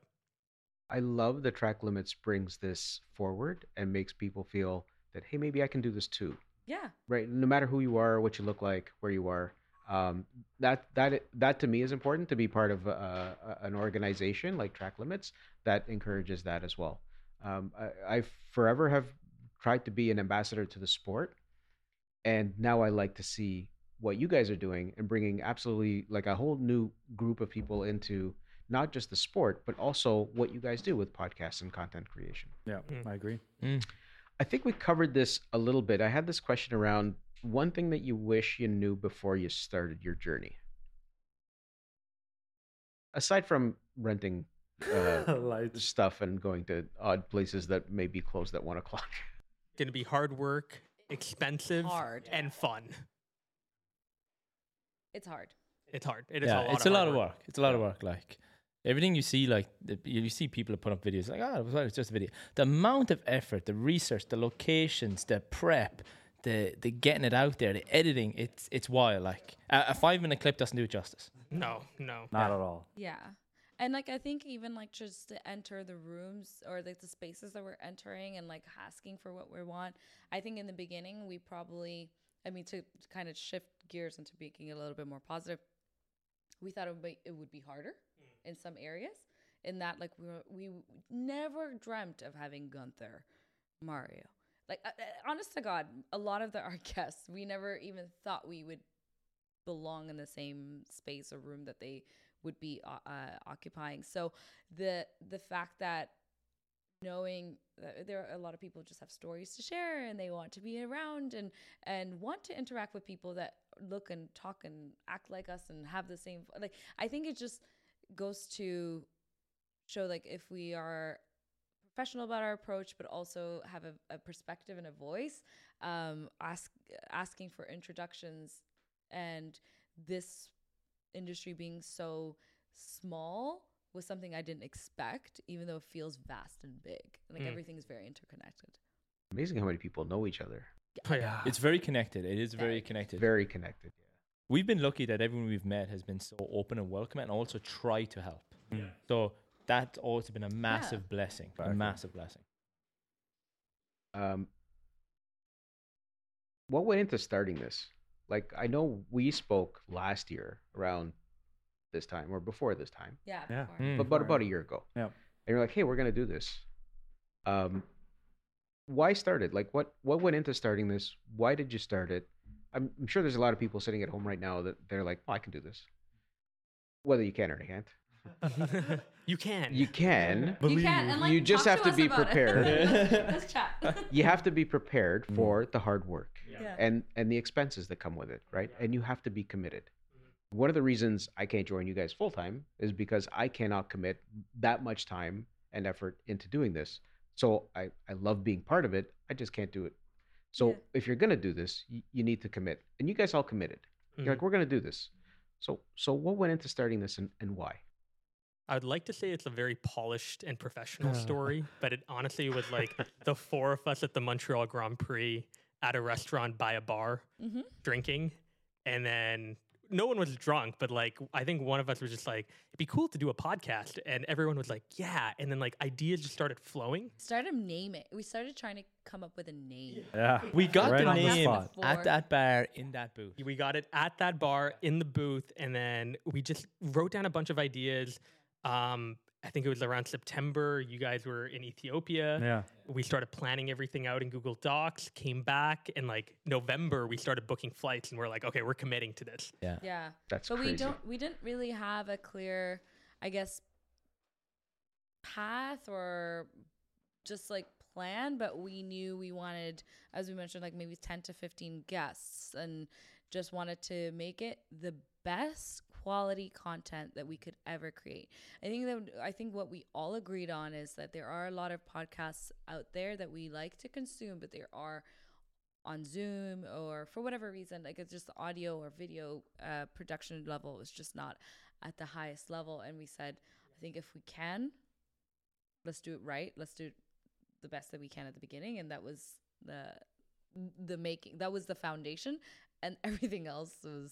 Speaker 2: I love the track limits brings this forward and makes people feel that hey, maybe I can do this too.
Speaker 5: Yeah.
Speaker 2: Right? No matter who you are, what you look like, where you are, um, that that that to me is important to be part of uh, a- an organization like Track Limits that encourages that as well. Um, I, I forever have tried to be an ambassador to the sport, and now I like to see what you guys are doing and bringing absolutely like a whole new group of people into not just the sport but also what you guys do with podcasts and content creation.
Speaker 3: Yeah,
Speaker 1: Mm.
Speaker 3: I agree.
Speaker 2: I think we covered this a little bit. I had this question around one thing that you wish you knew before you started your journey. Aside from renting uh, stuff and going to odd places that may be closed at one o'clock.
Speaker 1: Gonna be hard work, expensive,
Speaker 5: Hard.
Speaker 1: and fun.
Speaker 5: It's hard.
Speaker 1: It's hard. It is
Speaker 4: yeah,
Speaker 1: a lot
Speaker 4: it's
Speaker 1: of
Speaker 4: a lot
Speaker 1: hard
Speaker 4: of work. It's a lot of work. Like everything you see, like the, you you see people put up videos like, oh, well, it's just a video. The amount of effort, the research, the locations, the prep, the the getting it out there, the editing, it's it's wild. Like a, a five minute clip doesn't do it justice.
Speaker 1: No, no.
Speaker 3: Not at all.
Speaker 5: Yeah. And like I think even like just to enter the rooms or like the spaces that we're entering and like asking for what we want. I think in the beginning we probably I mean, to kind of shift gears into making it a little bit more positive, we thought it would be, it would be harder in some areas. In that, like we were, we never dreamt of having Gunther, Mario. Like uh, uh, honest to God, a lot of the our guests, we never even thought we would belong in the same space or room that they would be uh, uh, occupying. So the the fact that knowing that there are a lot of people just have stories to share and they want to be around and and want to interact with people that look and talk and act like us and have the same like I think it just goes to show like if we are professional about our approach but also have a, a perspective and a voice um ask asking for introductions and this industry being so small was something I didn't expect, even though it feels vast and big. Like
Speaker 1: Mm.
Speaker 5: everything's very interconnected.
Speaker 2: Amazing how many people know each other.
Speaker 1: Oh, yeah.
Speaker 4: It's very connected. It is very
Speaker 5: Very.
Speaker 4: connected.
Speaker 2: Very connected.
Speaker 4: We've been lucky that everyone we've met has been so open and welcoming and also try to help. So that's also been a massive blessing. A massive blessing.
Speaker 2: Um, what went into starting this? Like, I know we spoke last year around this time or before this time,
Speaker 5: Yeah.
Speaker 3: Yeah.
Speaker 5: before.
Speaker 4: Mm.
Speaker 2: but about about a year ago.
Speaker 3: Yeah.
Speaker 2: And you're like, hey, we're gonna do this. Um, why start it? Like, what what went into starting this? Why did you start it? I'm, I'm sure there's a lot of people sitting at home right now that they're like, oh, I can do this. Whether you can or can't,
Speaker 1: you can.
Speaker 2: you can.
Speaker 5: You can, and like,
Speaker 2: You just have to
Speaker 5: us
Speaker 2: be prepared.
Speaker 5: Let's chat.
Speaker 2: you have to be prepared
Speaker 3: Mm.
Speaker 2: for the hard work
Speaker 5: yeah.
Speaker 2: and and the expenses that come with it, right? And you have to be committed. One of the reasons I can't join you guys full time is because I cannot commit that much time and effort into doing this. So I, I love being part of it. I just can't do it. So
Speaker 5: Yeah.
Speaker 2: if you're gonna do this, you, you need to commit. And you guys all committed. You're like, we're gonna do this. So so what went into starting this and, and why?
Speaker 1: I would like to say it's a very polished and professional story, but it honestly was like the four of us at the Montreal Grand Prix at a restaurant by a bar
Speaker 5: mm-hmm.
Speaker 1: drinking. And then no one was drunk, but like I think one of us was just like, it'd be cool to do a podcast. And everyone was like, yeah. And then like ideas just started flowing.
Speaker 5: Started naming. We started trying to come up with a name.
Speaker 3: Yeah.
Speaker 4: We got
Speaker 3: Right
Speaker 4: the
Speaker 3: on the
Speaker 4: name at that bar in that booth.
Speaker 1: We got it at that bar in the booth, and then we just wrote down a bunch of ideas. Um, I think it was around September. You guys were in Ethiopia.
Speaker 3: Yeah.
Speaker 1: We started planning everything out in Google Docs. Came back, and like November, we started booking flights, and we're like, okay, we're committing to this.
Speaker 4: Yeah.
Speaker 5: Yeah.
Speaker 2: That's
Speaker 5: but
Speaker 2: crazy.
Speaker 5: we don't we didn't really have a clear i guess path or just like plan but we knew we wanted as we mentioned like maybe 10 to 15 guests and just wanted to make it the best quality content that we could ever create i think that i think what we all agreed on is that there are a lot of podcasts out there that we like to consume but there are on Zoom or for whatever reason, like it's just the audio or video uh, production level is just not at the highest level. And we said, I think if we can, let's do it right. Let's do the best that we can at the beginning. And that was the the making. That was the foundation, and everything else was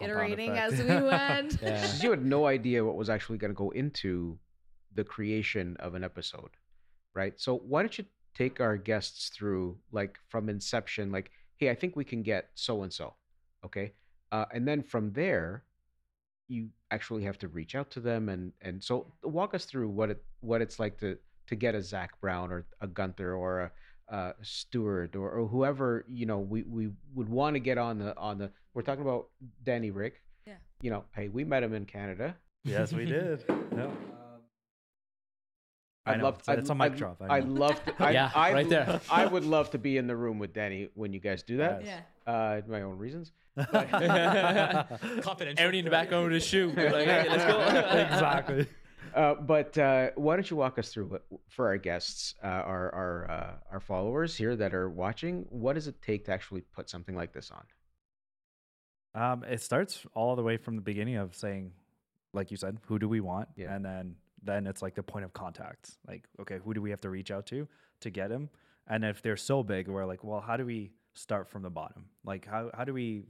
Speaker 5: iterating
Speaker 3: effect.
Speaker 5: as we went.
Speaker 4: Yeah.
Speaker 2: You had no idea what was actually going to go into the creation of an episode, right? So why don't you take our guests through, like from inception, like, hey, I think we can get so and so, okay, uh, and then from there, you actually have to reach out to them, and and so walk us through what it what it's like to to get a Zak Brown or a Gunther or a uh, Stewart or, or whoever you know we, we would want to get on the on the. We're talking about Danny Ric.
Speaker 5: Yeah.
Speaker 2: You know, hey, we met him in Canada.
Speaker 3: Yes, we did. Yeah. I
Speaker 2: I'd love.
Speaker 3: it's- it's a mic
Speaker 2: I'd,
Speaker 3: drop, I
Speaker 2: I'd love to. I,
Speaker 4: Yeah,
Speaker 2: I'd,
Speaker 4: right there.
Speaker 2: I would love to be in the room with Danny when you guys do that.
Speaker 5: yeah.
Speaker 2: Uh, my own reasons.
Speaker 1: Confidential.
Speaker 4: Everyone in the background with a shoe. Like, hey, let's go.
Speaker 3: exactly.
Speaker 2: Uh, but uh, why don't you walk us through what for our guests, uh, our our uh, our followers here that are watching? What does it take to actually put something like this on?
Speaker 3: Um, it starts all the way from the beginning of saying, like you said, who do we want,
Speaker 2: Yeah.
Speaker 3: and then then it's like the point of contact. Like, okay, who do we have to reach out to to get him? And if they're so big, we're like, well, how do we start from the bottom? Like, how how do we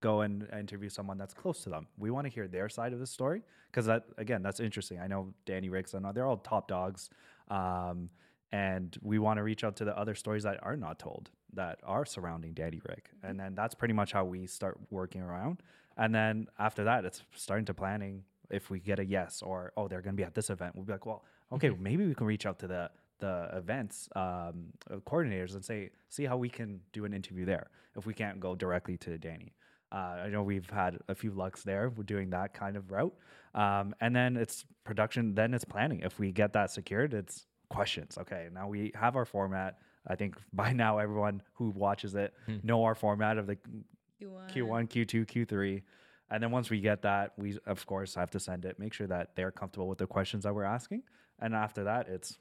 Speaker 3: go and interview someone that's close to them? We want to hear their side of the story because that again, that's interesting. I know Danny Rics and they're all top dogs. Um, and we want to reach out to the other stories that are not told that are surrounding Danny Ric, and then that's pretty much how we start working around. And then after that, it's starting to planning. If we get a yes or oh they're going to be at this event, we'll be like, well, okay, maybe we can reach out to the the events um, coordinators and say see how we can do an interview there if we can't go directly to Danny. Uh, I know we've had a few lucks there. We're doing that kind of route, um, and then it's production. Then it's planning. If we get that secured, it's questions. Okay, now we have our format. I think by now everyone who watches it know our format of the
Speaker 5: Q1.
Speaker 3: Q1, Q2, Q3. And then once we get that, we of course have to send it, make sure that they're comfortable with the questions that we're asking. And after that, it's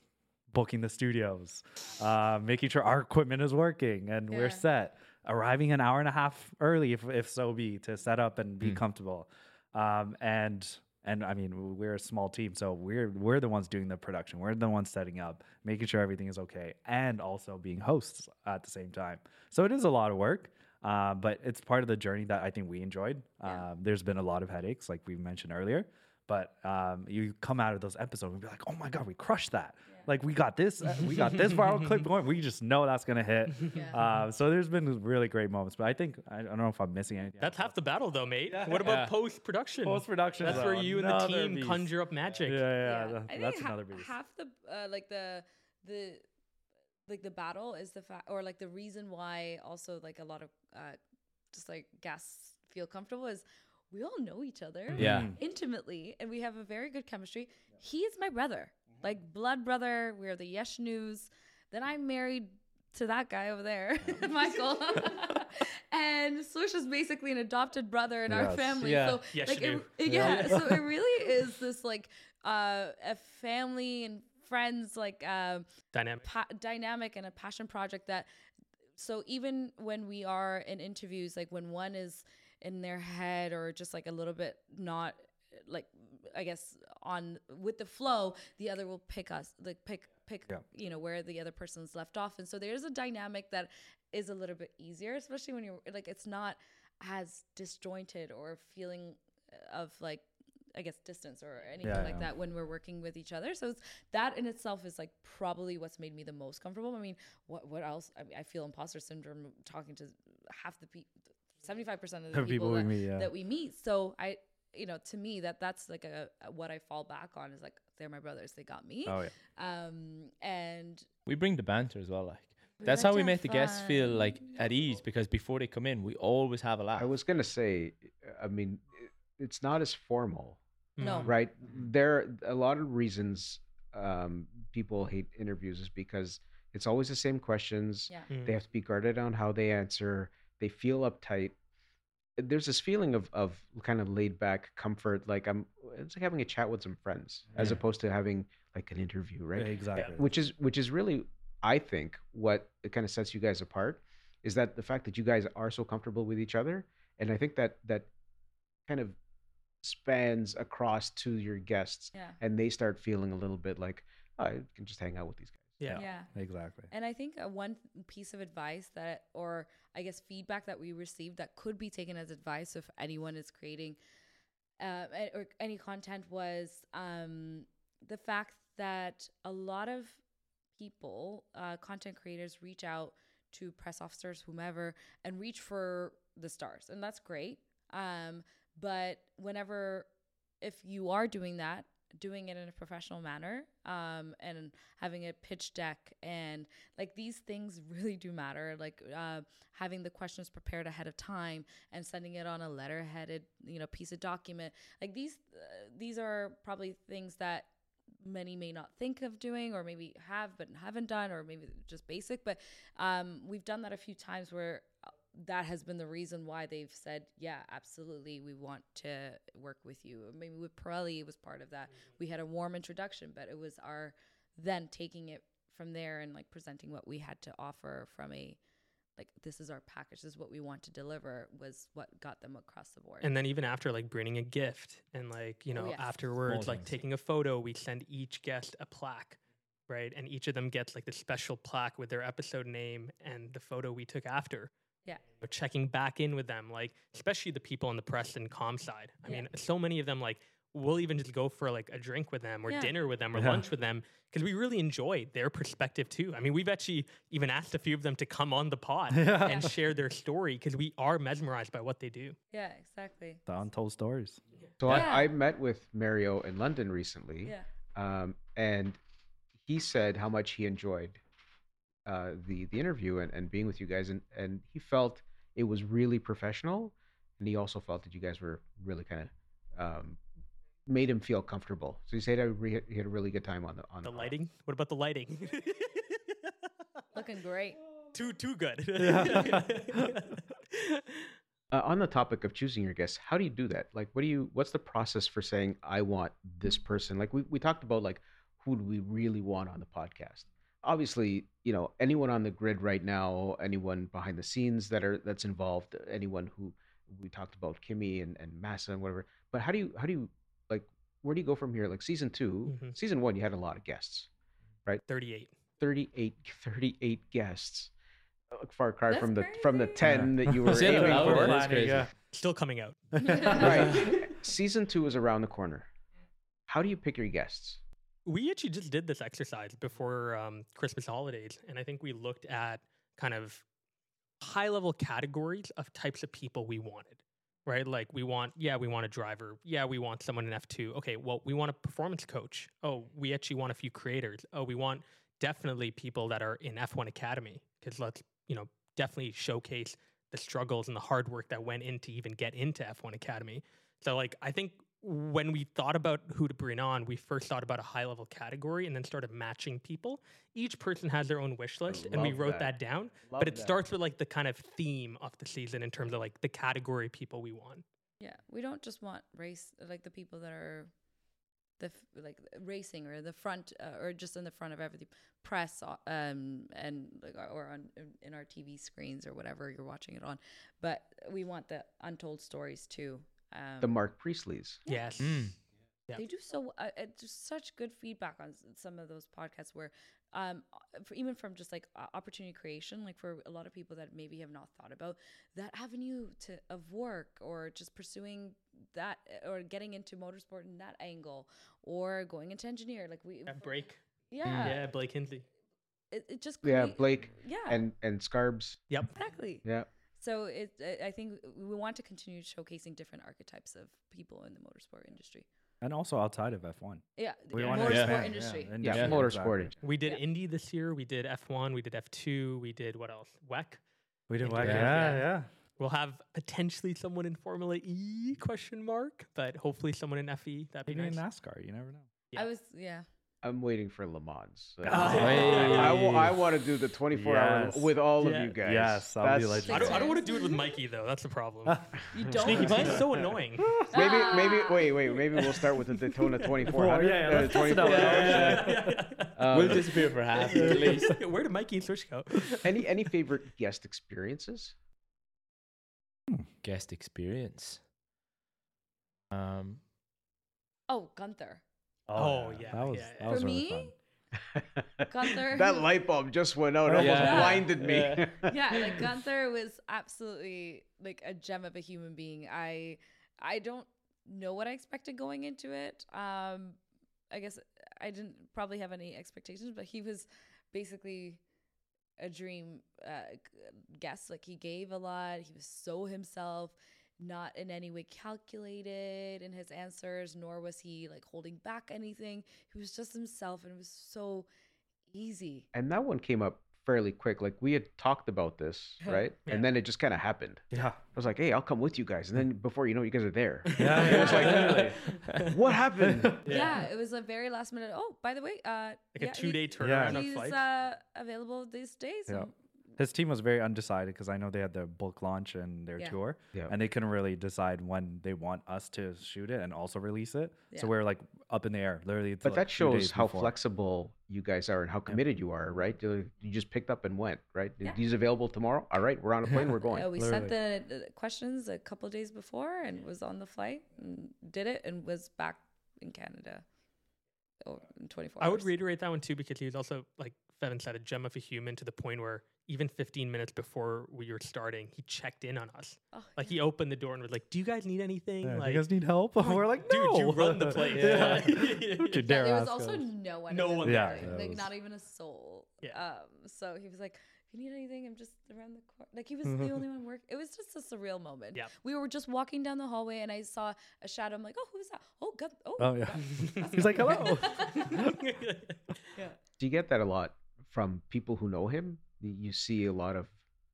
Speaker 3: booking the studios, uh, making sure our equipment is working and
Speaker 5: Yeah.
Speaker 3: we're set, arriving an hour and a half early, if, if so be, to set up and be comfortable. Um, and and I mean, we're a small team, so we're we're the ones doing the production. We're the ones setting up, making sure everything is okay, and also being hosts at the same time. So it is a lot of work. Uh, but it's part of the journey that I think we enjoyed.
Speaker 5: Yeah.
Speaker 3: Um, there's been a lot of headaches, like we mentioned earlier, but um, you come out of those episodes and be like, "Oh my god, we crushed that! Like we got this, uh, we got this viral clip going. We just know that's gonna hit."
Speaker 5: Yeah.
Speaker 3: Uh, so there's been really great moments, but I think I don't know if I'm missing anything.
Speaker 1: That's half the battle, though, mate. What about
Speaker 4: Yeah.
Speaker 1: post production?
Speaker 3: Post production.
Speaker 1: That's where you and the team conjure up magic.
Speaker 3: yeah, yeah,
Speaker 5: I
Speaker 3: tha-
Speaker 5: think
Speaker 3: that's
Speaker 5: ha-
Speaker 3: another beast.
Speaker 5: Half the uh, like the the like the battle is the fact, or like the reason why also like a lot of uh, just like guests feel comfortable is we all know each other
Speaker 4: Yeah.
Speaker 3: Mm.
Speaker 5: intimately and we have a very good chemistry. He is my brother, like blood brother. We're the Yesh News. Then I'm married to that guy over there, Michael. and Swish is basically an adopted brother in our
Speaker 3: Yes.
Speaker 5: family.
Speaker 4: Yeah.
Speaker 5: So
Speaker 1: Yes,
Speaker 5: like
Speaker 1: you
Speaker 5: it,
Speaker 1: do.
Speaker 5: yeah, so it really is this like uh, a family and friends like uh,
Speaker 1: Dynamic.
Speaker 5: pa- dynamic and a passion project that so even when we are in interviews like when one is in their head or just like a little bit not like i guess on with the flow the other will pick us like pick pick
Speaker 3: Yeah.
Speaker 5: you know where the other person's left off and so there's a dynamic that is a little bit easier especially when you're like it's not as disjointed or feeling of like I guess distance or anything
Speaker 3: Yeah,
Speaker 5: like
Speaker 3: yeah.
Speaker 5: that when we're working with each other. So it's, that in itself is like probably what's made me the most comfortable. I mean, what what else? I, mean, I feel imposter syndrome talking to half the people, seventy five percent of the people,
Speaker 3: people we meet, yeah.
Speaker 5: that we meet. So I, you know, to me that that's like a, a- what I fall back on is like they're my brothers. They got me.
Speaker 3: Oh yeah.
Speaker 5: Um, and
Speaker 4: We bring the banter as well. Like
Speaker 5: We
Speaker 4: that's how we
Speaker 5: have
Speaker 4: make the guests feel like at ease because before they come in, we always have a laugh.
Speaker 2: I was gonna say, I mean, it's not as formal,
Speaker 5: no,
Speaker 1: Mm.
Speaker 2: right? There are a lot of reasons um, people hate interviews is because it's always the same questions.
Speaker 5: yeah,
Speaker 1: Mm.
Speaker 2: They have to be guarded on how they answer. They feel uptight. There's this feeling of of kind of laid back comfort, like I'm. It's like having a chat with some friends, as opposed to having like an interview, right?
Speaker 3: Exactly.
Speaker 2: which is which is really i think what it kind of sets you guys apart is that the fact that you guys are so comfortable with each other and i think that that kind of spans across to your guests
Speaker 5: yeah,
Speaker 2: and they start feeling a little bit like "Oh, i can just hang out with these guys
Speaker 1: Yeah.
Speaker 5: yeah.
Speaker 3: Exactly.
Speaker 5: And I think uh, one piece of advice that, or I guess feedback that we received that could be taken as advice if anyone is creating uh, or any content was um, the fact that a lot of people, uh, content creators, reach out to press officers, whomever, and reach for the stars, and that's great. Um, but whenever, if you are doing that, doing it in a professional manner, um, and having a pitch deck and like these things really do matter. Like uh, having the questions prepared ahead of time and sending it on a letter-headed, you know, piece of document. Like these, uh, these are probably things that many may not think of doing or maybe have but haven't done or maybe just basic but um, we've done that a few times where uh, that has been the reason why they've said yeah absolutely we want to work with you maybe with Pirelli it was part of that we had a warm introduction but it was our then taking it from there and like presenting what we had to offer from a like this is our package this is what we want to deliver was what got them across the board
Speaker 1: And then even after like bringing a gift and like, you
Speaker 5: Oh,
Speaker 1: know,
Speaker 5: yes.
Speaker 1: afterwards,
Speaker 4: Small
Speaker 1: like
Speaker 4: things.
Speaker 1: taking a photo, we send each guest a plaque, right? And each of them gets like the special plaque with their episode name and the photo we took after.
Speaker 5: Yeah.
Speaker 1: We're checking back in with them, like especially the people on the press and com side. I
Speaker 5: Yeah.
Speaker 1: mean, so many of them like we'll even just go for like a drink with them or
Speaker 5: Yeah.
Speaker 1: dinner with them or
Speaker 3: Yeah.
Speaker 1: lunch with them because we really enjoy their perspective too. I mean, we've actually even asked a few of them to come on the pod
Speaker 3: Yeah.
Speaker 1: and share their story because we are mesmerized by what they do.
Speaker 5: Yeah, exactly.
Speaker 3: The untold stories.
Speaker 2: So
Speaker 5: Yeah.
Speaker 2: I, I met with Mario in London recently,
Speaker 5: Yeah.
Speaker 2: um, and he said how much he enjoyed uh, the the interview and, and being with you guys, and, and he felt it was really professional, and he also felt that you guys were really kind of um, made him feel comfortable. So he said re- he had a really good time on the on
Speaker 1: The
Speaker 2: pod.
Speaker 1: lighting? What about the lighting?
Speaker 5: Looking great.
Speaker 1: too too good.
Speaker 2: Uh, on the topic of choosing your guests, how do you do that? Like, what do you? What's the process for saying I want this person? Like we we talked about, like who do we really want on the podcast? Obviously, you know anyone on the grid right now, anyone behind the scenes that are that's involved, anyone who we talked about, Kimi and and Massa and whatever. But how do you how do you like where do you go from here? Like season 2
Speaker 1: Mhm.
Speaker 2: season one, you had a lot of guests, right?
Speaker 1: 38.
Speaker 2: 38, 38 guests. A far cry
Speaker 5: That's
Speaker 2: from the from the
Speaker 5: crazy.
Speaker 2: ten that you were
Speaker 4: in
Speaker 2: aiming for.
Speaker 4: hour, That's crazy.
Speaker 3: Yeah.
Speaker 1: Still coming out.
Speaker 2: right. Season two is around the corner. How do you pick your guests?
Speaker 1: We actually just did this exercise before um, Christmas holidays, and I think we looked at kind of high level categories of types of people we wanted. Right, like we want, yeah, we want a driver. Yeah, we want someone in F two. Okay, well, we want a performance coach. Oh, we actually want a few creators. Oh, we want definitely people that are in F one Academy because let's you know definitely showcase the struggles and the hard work that went into even get into F1 Academy. So, like, I think when we thought about who to bring on, we first thought about a high level category and then started matching people. Each person has their own wish list, and we wrote
Speaker 2: that.
Speaker 1: that, down.
Speaker 2: Love
Speaker 1: but it
Speaker 2: that.
Speaker 1: starts with like the kind of theme of the season in terms of like the category people we want.
Speaker 5: Yeah, we don't just want race like the people that are the f- like racing or the front uh, or just in the front of everything press uh, um and like uh, or on in our TV screens or whatever you're watching it on but we want the untold stories too um
Speaker 2: The Marc Priestleys.
Speaker 1: Yes.
Speaker 4: Mm.
Speaker 1: Yeah.
Speaker 5: they do so uh, it's just such good feedback on some of those podcasts where um uh, for even from just like uh, opportunity creation like for a lot of people that maybe have not thought about that avenue to of work or just pursuing that uh, or getting into motorsport in that angle or going into engineer like we
Speaker 1: That break.
Speaker 5: yeah,
Speaker 1: Yeah, Blake Hinsley.
Speaker 5: It, it just
Speaker 2: Yeah, Blake
Speaker 5: yeah
Speaker 2: and and Scarbs.
Speaker 1: Yep.
Speaker 5: exactly
Speaker 2: Yeah.
Speaker 5: So it I- i think we want to continue showcasing different archetypes of people in the motorsport industry
Speaker 3: And also outside of F1.
Speaker 5: yeah
Speaker 3: We
Speaker 1: Yeah.
Speaker 5: motorsport
Speaker 3: to expand,
Speaker 5: industry
Speaker 3: Yeah,
Speaker 2: Yeah,
Speaker 4: Yeah.
Speaker 2: motorsport.
Speaker 1: We did
Speaker 5: Yeah.
Speaker 1: Indy this year. We did F1. We did F2. We did what else? WEC.
Speaker 3: We did
Speaker 1: Yeah.
Speaker 3: like
Speaker 1: Yeah.
Speaker 3: yeah, yeah.
Speaker 1: We'll have potentially someone in Formula E question mark, but hopefully someone in FE. That'd be
Speaker 3: Maybe in
Speaker 1: nice.
Speaker 3: NASCAR, you never know.
Speaker 1: Yeah.
Speaker 5: i was yeah
Speaker 2: I'm waiting for Le Mans. So-
Speaker 3: Ah,
Speaker 2: I,
Speaker 3: hey.
Speaker 2: want to do the 24 hour with all
Speaker 1: Yeah.
Speaker 2: of you guys.
Speaker 3: Yes, that would be
Speaker 2: That's-
Speaker 3: legend.
Speaker 1: I don't, I don't want to do it with Mikey though. That's the problem.
Speaker 5: you don't
Speaker 1: Sneaky He's so annoying.
Speaker 2: Maybe, maybe, wait, wait. Maybe we'll start with the Daytona 2400.
Speaker 3: yeah,
Speaker 2: uh,
Speaker 3: let's test
Speaker 2: 24
Speaker 3: Yeah,
Speaker 2: hours. Um,
Speaker 4: we'll disappear for half at least.
Speaker 1: Where did Mikey and Swish go?
Speaker 2: any any favorite guest experiences?
Speaker 4: Guest experience. Um,
Speaker 5: oh gunther
Speaker 1: Oh, yeah,
Speaker 3: that was
Speaker 1: yeah,
Speaker 3: that was
Speaker 5: For
Speaker 3: really
Speaker 5: me,
Speaker 3: fun.
Speaker 5: Gunther.
Speaker 2: that light bulb just went out.
Speaker 3: Oh,
Speaker 2: Almost blinded me.
Speaker 4: Yeah.
Speaker 5: yeah like gunther was absolutely like a gem of a human being i i don't know what i expected going into it um i guess i didn't probably have any expectations but he was basically a dream uh, guest like he gave a lot he was so himself not in any way calculated in his answers nor was he like holding back anything he was just himself and it was so easy
Speaker 2: and that one came up fairly quick. Like we had talked about this, right?
Speaker 1: Yeah.
Speaker 2: And then it just kind of happened.
Speaker 3: Yeah.
Speaker 2: I was like, "Hey, I'll come with you guys." And then before you know, it, you guys are there.
Speaker 3: Yeah,
Speaker 2: It was like,
Speaker 3: yeah.
Speaker 2: what happened?
Speaker 5: Yeah. it was a very last minute. Oh, by the way, uh,
Speaker 1: Like
Speaker 5: yeah,
Speaker 1: a two day
Speaker 5: he-
Speaker 1: turnaround
Speaker 3: Yeah.
Speaker 1: of
Speaker 5: He's uh, available these days.
Speaker 3: Yeah.
Speaker 5: And-
Speaker 3: His team was very undecided because I know they had their book launch and their
Speaker 5: Yeah.
Speaker 3: tour,
Speaker 2: Yeah.
Speaker 3: and they couldn't really decide when they want us to shoot it and also release it.
Speaker 5: Yeah.
Speaker 3: So we are like up in the air, literally.
Speaker 2: But that
Speaker 3: like, two
Speaker 2: shows how
Speaker 3: before.
Speaker 2: flexible you guys are and how committed you are, right? You you just picked up and went, right?
Speaker 5: Yeah.
Speaker 2: He's available tomorrow. All right, we're on a plane. We're going.
Speaker 5: We sent the, the questions a couple days before and was on the flight and did it and was back in Canada over in 24
Speaker 1: I would reiterate that one too because he was also like Feven said, a gem of a human to the point where even 15 minutes before we were starting, he checked in on us.
Speaker 5: Oh,
Speaker 1: Like
Speaker 5: yeah.
Speaker 1: he opened the door and was like, "Do you guys need anything?"
Speaker 3: Yeah,
Speaker 1: like,
Speaker 3: you guys need help? We're like,
Speaker 1: dude,
Speaker 3: no.
Speaker 1: you run the place.
Speaker 3: yeah.
Speaker 1: Yeah.
Speaker 3: Don't you
Speaker 5: Yeah,
Speaker 3: dare
Speaker 5: there was
Speaker 3: ask
Speaker 5: also
Speaker 3: us.
Speaker 5: no one.
Speaker 1: No
Speaker 5: in the
Speaker 1: one
Speaker 3: there. Yeah,
Speaker 5: like
Speaker 3: it
Speaker 5: not even a soul.
Speaker 1: Yeah.
Speaker 5: Um. So he was like, "If you need anything, I'm just around the corner." Like he was the only one working. It was just a surreal moment.
Speaker 1: Yeah.
Speaker 5: We were just walking down the hallway, and I saw a shadow. I'm like, "Oh, who's that? Oh, God. Oh,
Speaker 3: Oh yeah.
Speaker 5: that's
Speaker 3: He's like, hello.
Speaker 5: yeah.
Speaker 2: Do you get that a lot from people who know him? You see a lot of,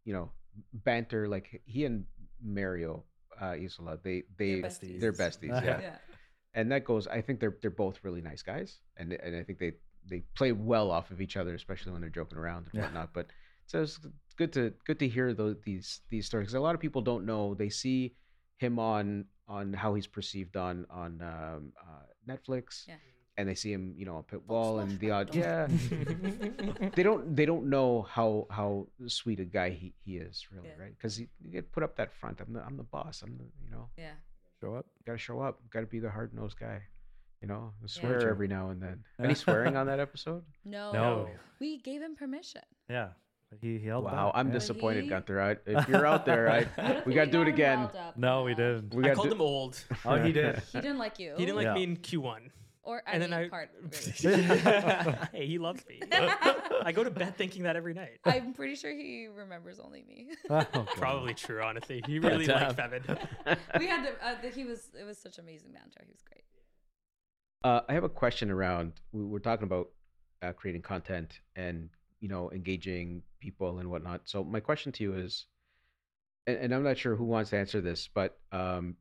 Speaker 2: you know, banter. Like he and Mario uh, Isola, they they
Speaker 5: They're besties.
Speaker 2: they're besties. Yeah.
Speaker 5: yeah.
Speaker 2: and that goes. I think they're they're both really nice guys, and and I think they they play well off of each other, especially when they're joking around and
Speaker 3: Yeah.
Speaker 2: whatnot. But so it's good to good to hear those these these stories. 'cause a lot of people don't know. They see him on on how he's perceived on on um, uh, Netflix,
Speaker 5: Yeah.
Speaker 2: And they see him, you know, on Pitbull and the odd. Yeah, they don't they don't know how how sweet a guy he, he is really,
Speaker 5: Yeah.
Speaker 2: right? Because he, get put up that front. I'm the I'm the boss. I'm the you know
Speaker 5: Yeah.
Speaker 3: Show up.
Speaker 2: got to show up. Got to be the hard nosed guy. You know,
Speaker 5: Yeah.
Speaker 2: swear
Speaker 3: True.
Speaker 2: every now and then. Any swearing on that episode?
Speaker 5: No.
Speaker 3: No.
Speaker 5: We gave him permission.
Speaker 3: Yeah. He, he held
Speaker 2: Wow,
Speaker 3: back.
Speaker 2: I'm
Speaker 3: yeah.
Speaker 2: disappointed,
Speaker 5: He-
Speaker 2: Gunther. I, if you're out there, I,
Speaker 5: I
Speaker 2: we got to do it again.
Speaker 5: up
Speaker 3: No, we didn't.
Speaker 2: We
Speaker 1: I called
Speaker 2: do-
Speaker 1: him old.
Speaker 3: Oh, he did.
Speaker 5: He didn't like you.
Speaker 1: He didn't like
Speaker 3: Yeah.
Speaker 1: me in Q1.
Speaker 5: Or
Speaker 1: And
Speaker 5: any
Speaker 1: then I.
Speaker 5: part. Really.
Speaker 1: hey, he loves me. I go to bed thinking that every night.
Speaker 5: I'm pretty sure he remembers only me.
Speaker 3: Oh,
Speaker 1: Probably true, honestly. He really liked Feven.
Speaker 5: we had to. Uh, the- he was. It was such an amazing banter. He was great.
Speaker 2: Uh, I have a question around. We were talking about uh, creating content and you know engaging people and whatnot. So my question to you is, and, and I'm not sure who wants to answer this, but um,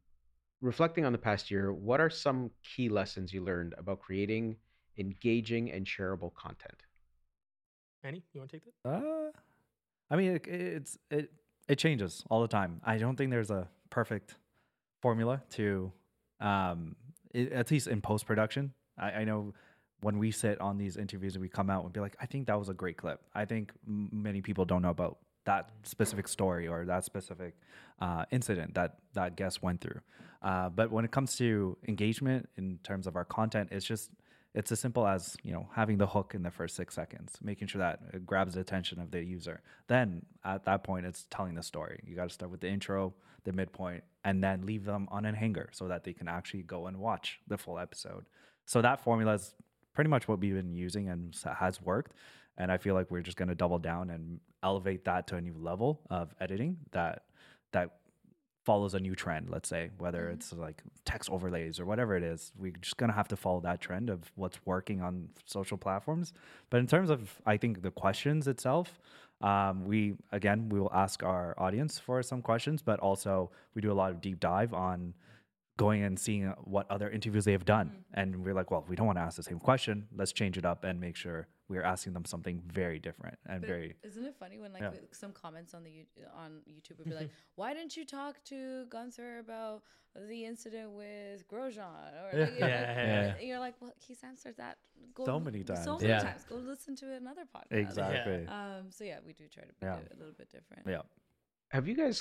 Speaker 2: reflecting on the past year, what are some key lessons you learned about creating engaging and shareable content?
Speaker 1: Annie, you want to take that?
Speaker 3: Uh, I mean, it, it's it it changes all the time. I don't think there's a perfect formula to, um, i at least in post production. I, I know when we sit on these interviews and we come out and be like, I think that was a great clip. I think m- many people don't know about that specific story or that specific uh, incident that that guest went through. Uh, but when it comes to engagement in terms of our content, it's just it's as simple as you know having the hook in the first six seconds, making sure that it grabs the attention of the user. Then at that point, it's telling the story. You got to start with the intro, the midpoint, and then leave them on a hanger so that they can actually go and watch the full episode. So that formula is pretty much what we've been using and has worked. And I feel like we're just going to double down and elevate that to a new level of editing that that follows a new trend let's say whether
Speaker 5: Mhm.
Speaker 3: it's like text overlays or whatever it is we're just going to have to follow that trend of what's working on social platforms but in terms of i think the questions itself um, we again we will ask our audience for some questions but also we do a lot of deep dive on going and seeing what other interviews they have done
Speaker 5: Mhm.
Speaker 3: and we're like well we don't want to ask the same question let's change it up and make sure we're asking them something very different and
Speaker 5: But
Speaker 3: very
Speaker 5: isn't it funny when like
Speaker 3: Yeah.
Speaker 5: some comments on the on YouTube would be like, "Why didn't you talk to Gunther about the incident with Grosjean?" Or
Speaker 3: Yeah.
Speaker 5: like, you know,
Speaker 1: Yeah.
Speaker 5: and you're like, "Well, he's answered that go
Speaker 3: So
Speaker 5: l-
Speaker 3: many
Speaker 5: So many
Speaker 4: Yeah.
Speaker 5: times. Go listen to another podcast."
Speaker 3: exactly
Speaker 5: Um. So yeah, we do try to be
Speaker 3: Yeah.
Speaker 5: a little bit different.
Speaker 3: yeah
Speaker 2: Have you guys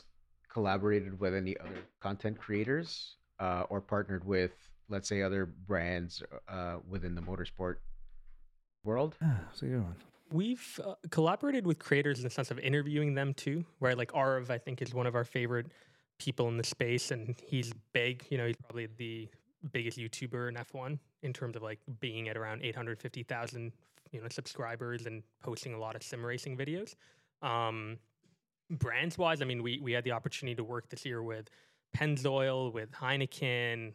Speaker 2: collaborated with any other content creators uh, or partnered with, let's say, other brands uh, within the motorsport world?
Speaker 3: that's a good one
Speaker 1: We've uh, collaborated with creators in the sense of interviewing them too, right? Like Arv, I think, is one of our favorite people in the space, and he's big. You know, he's probably the biggest YouTuber in F1 in terms of like being at around 850,000, you know, subscribers and posting a lot of sim racing videos. Um, brands wise, I mean, we we had the opportunity to work this year with Pennzoil, with Heineken.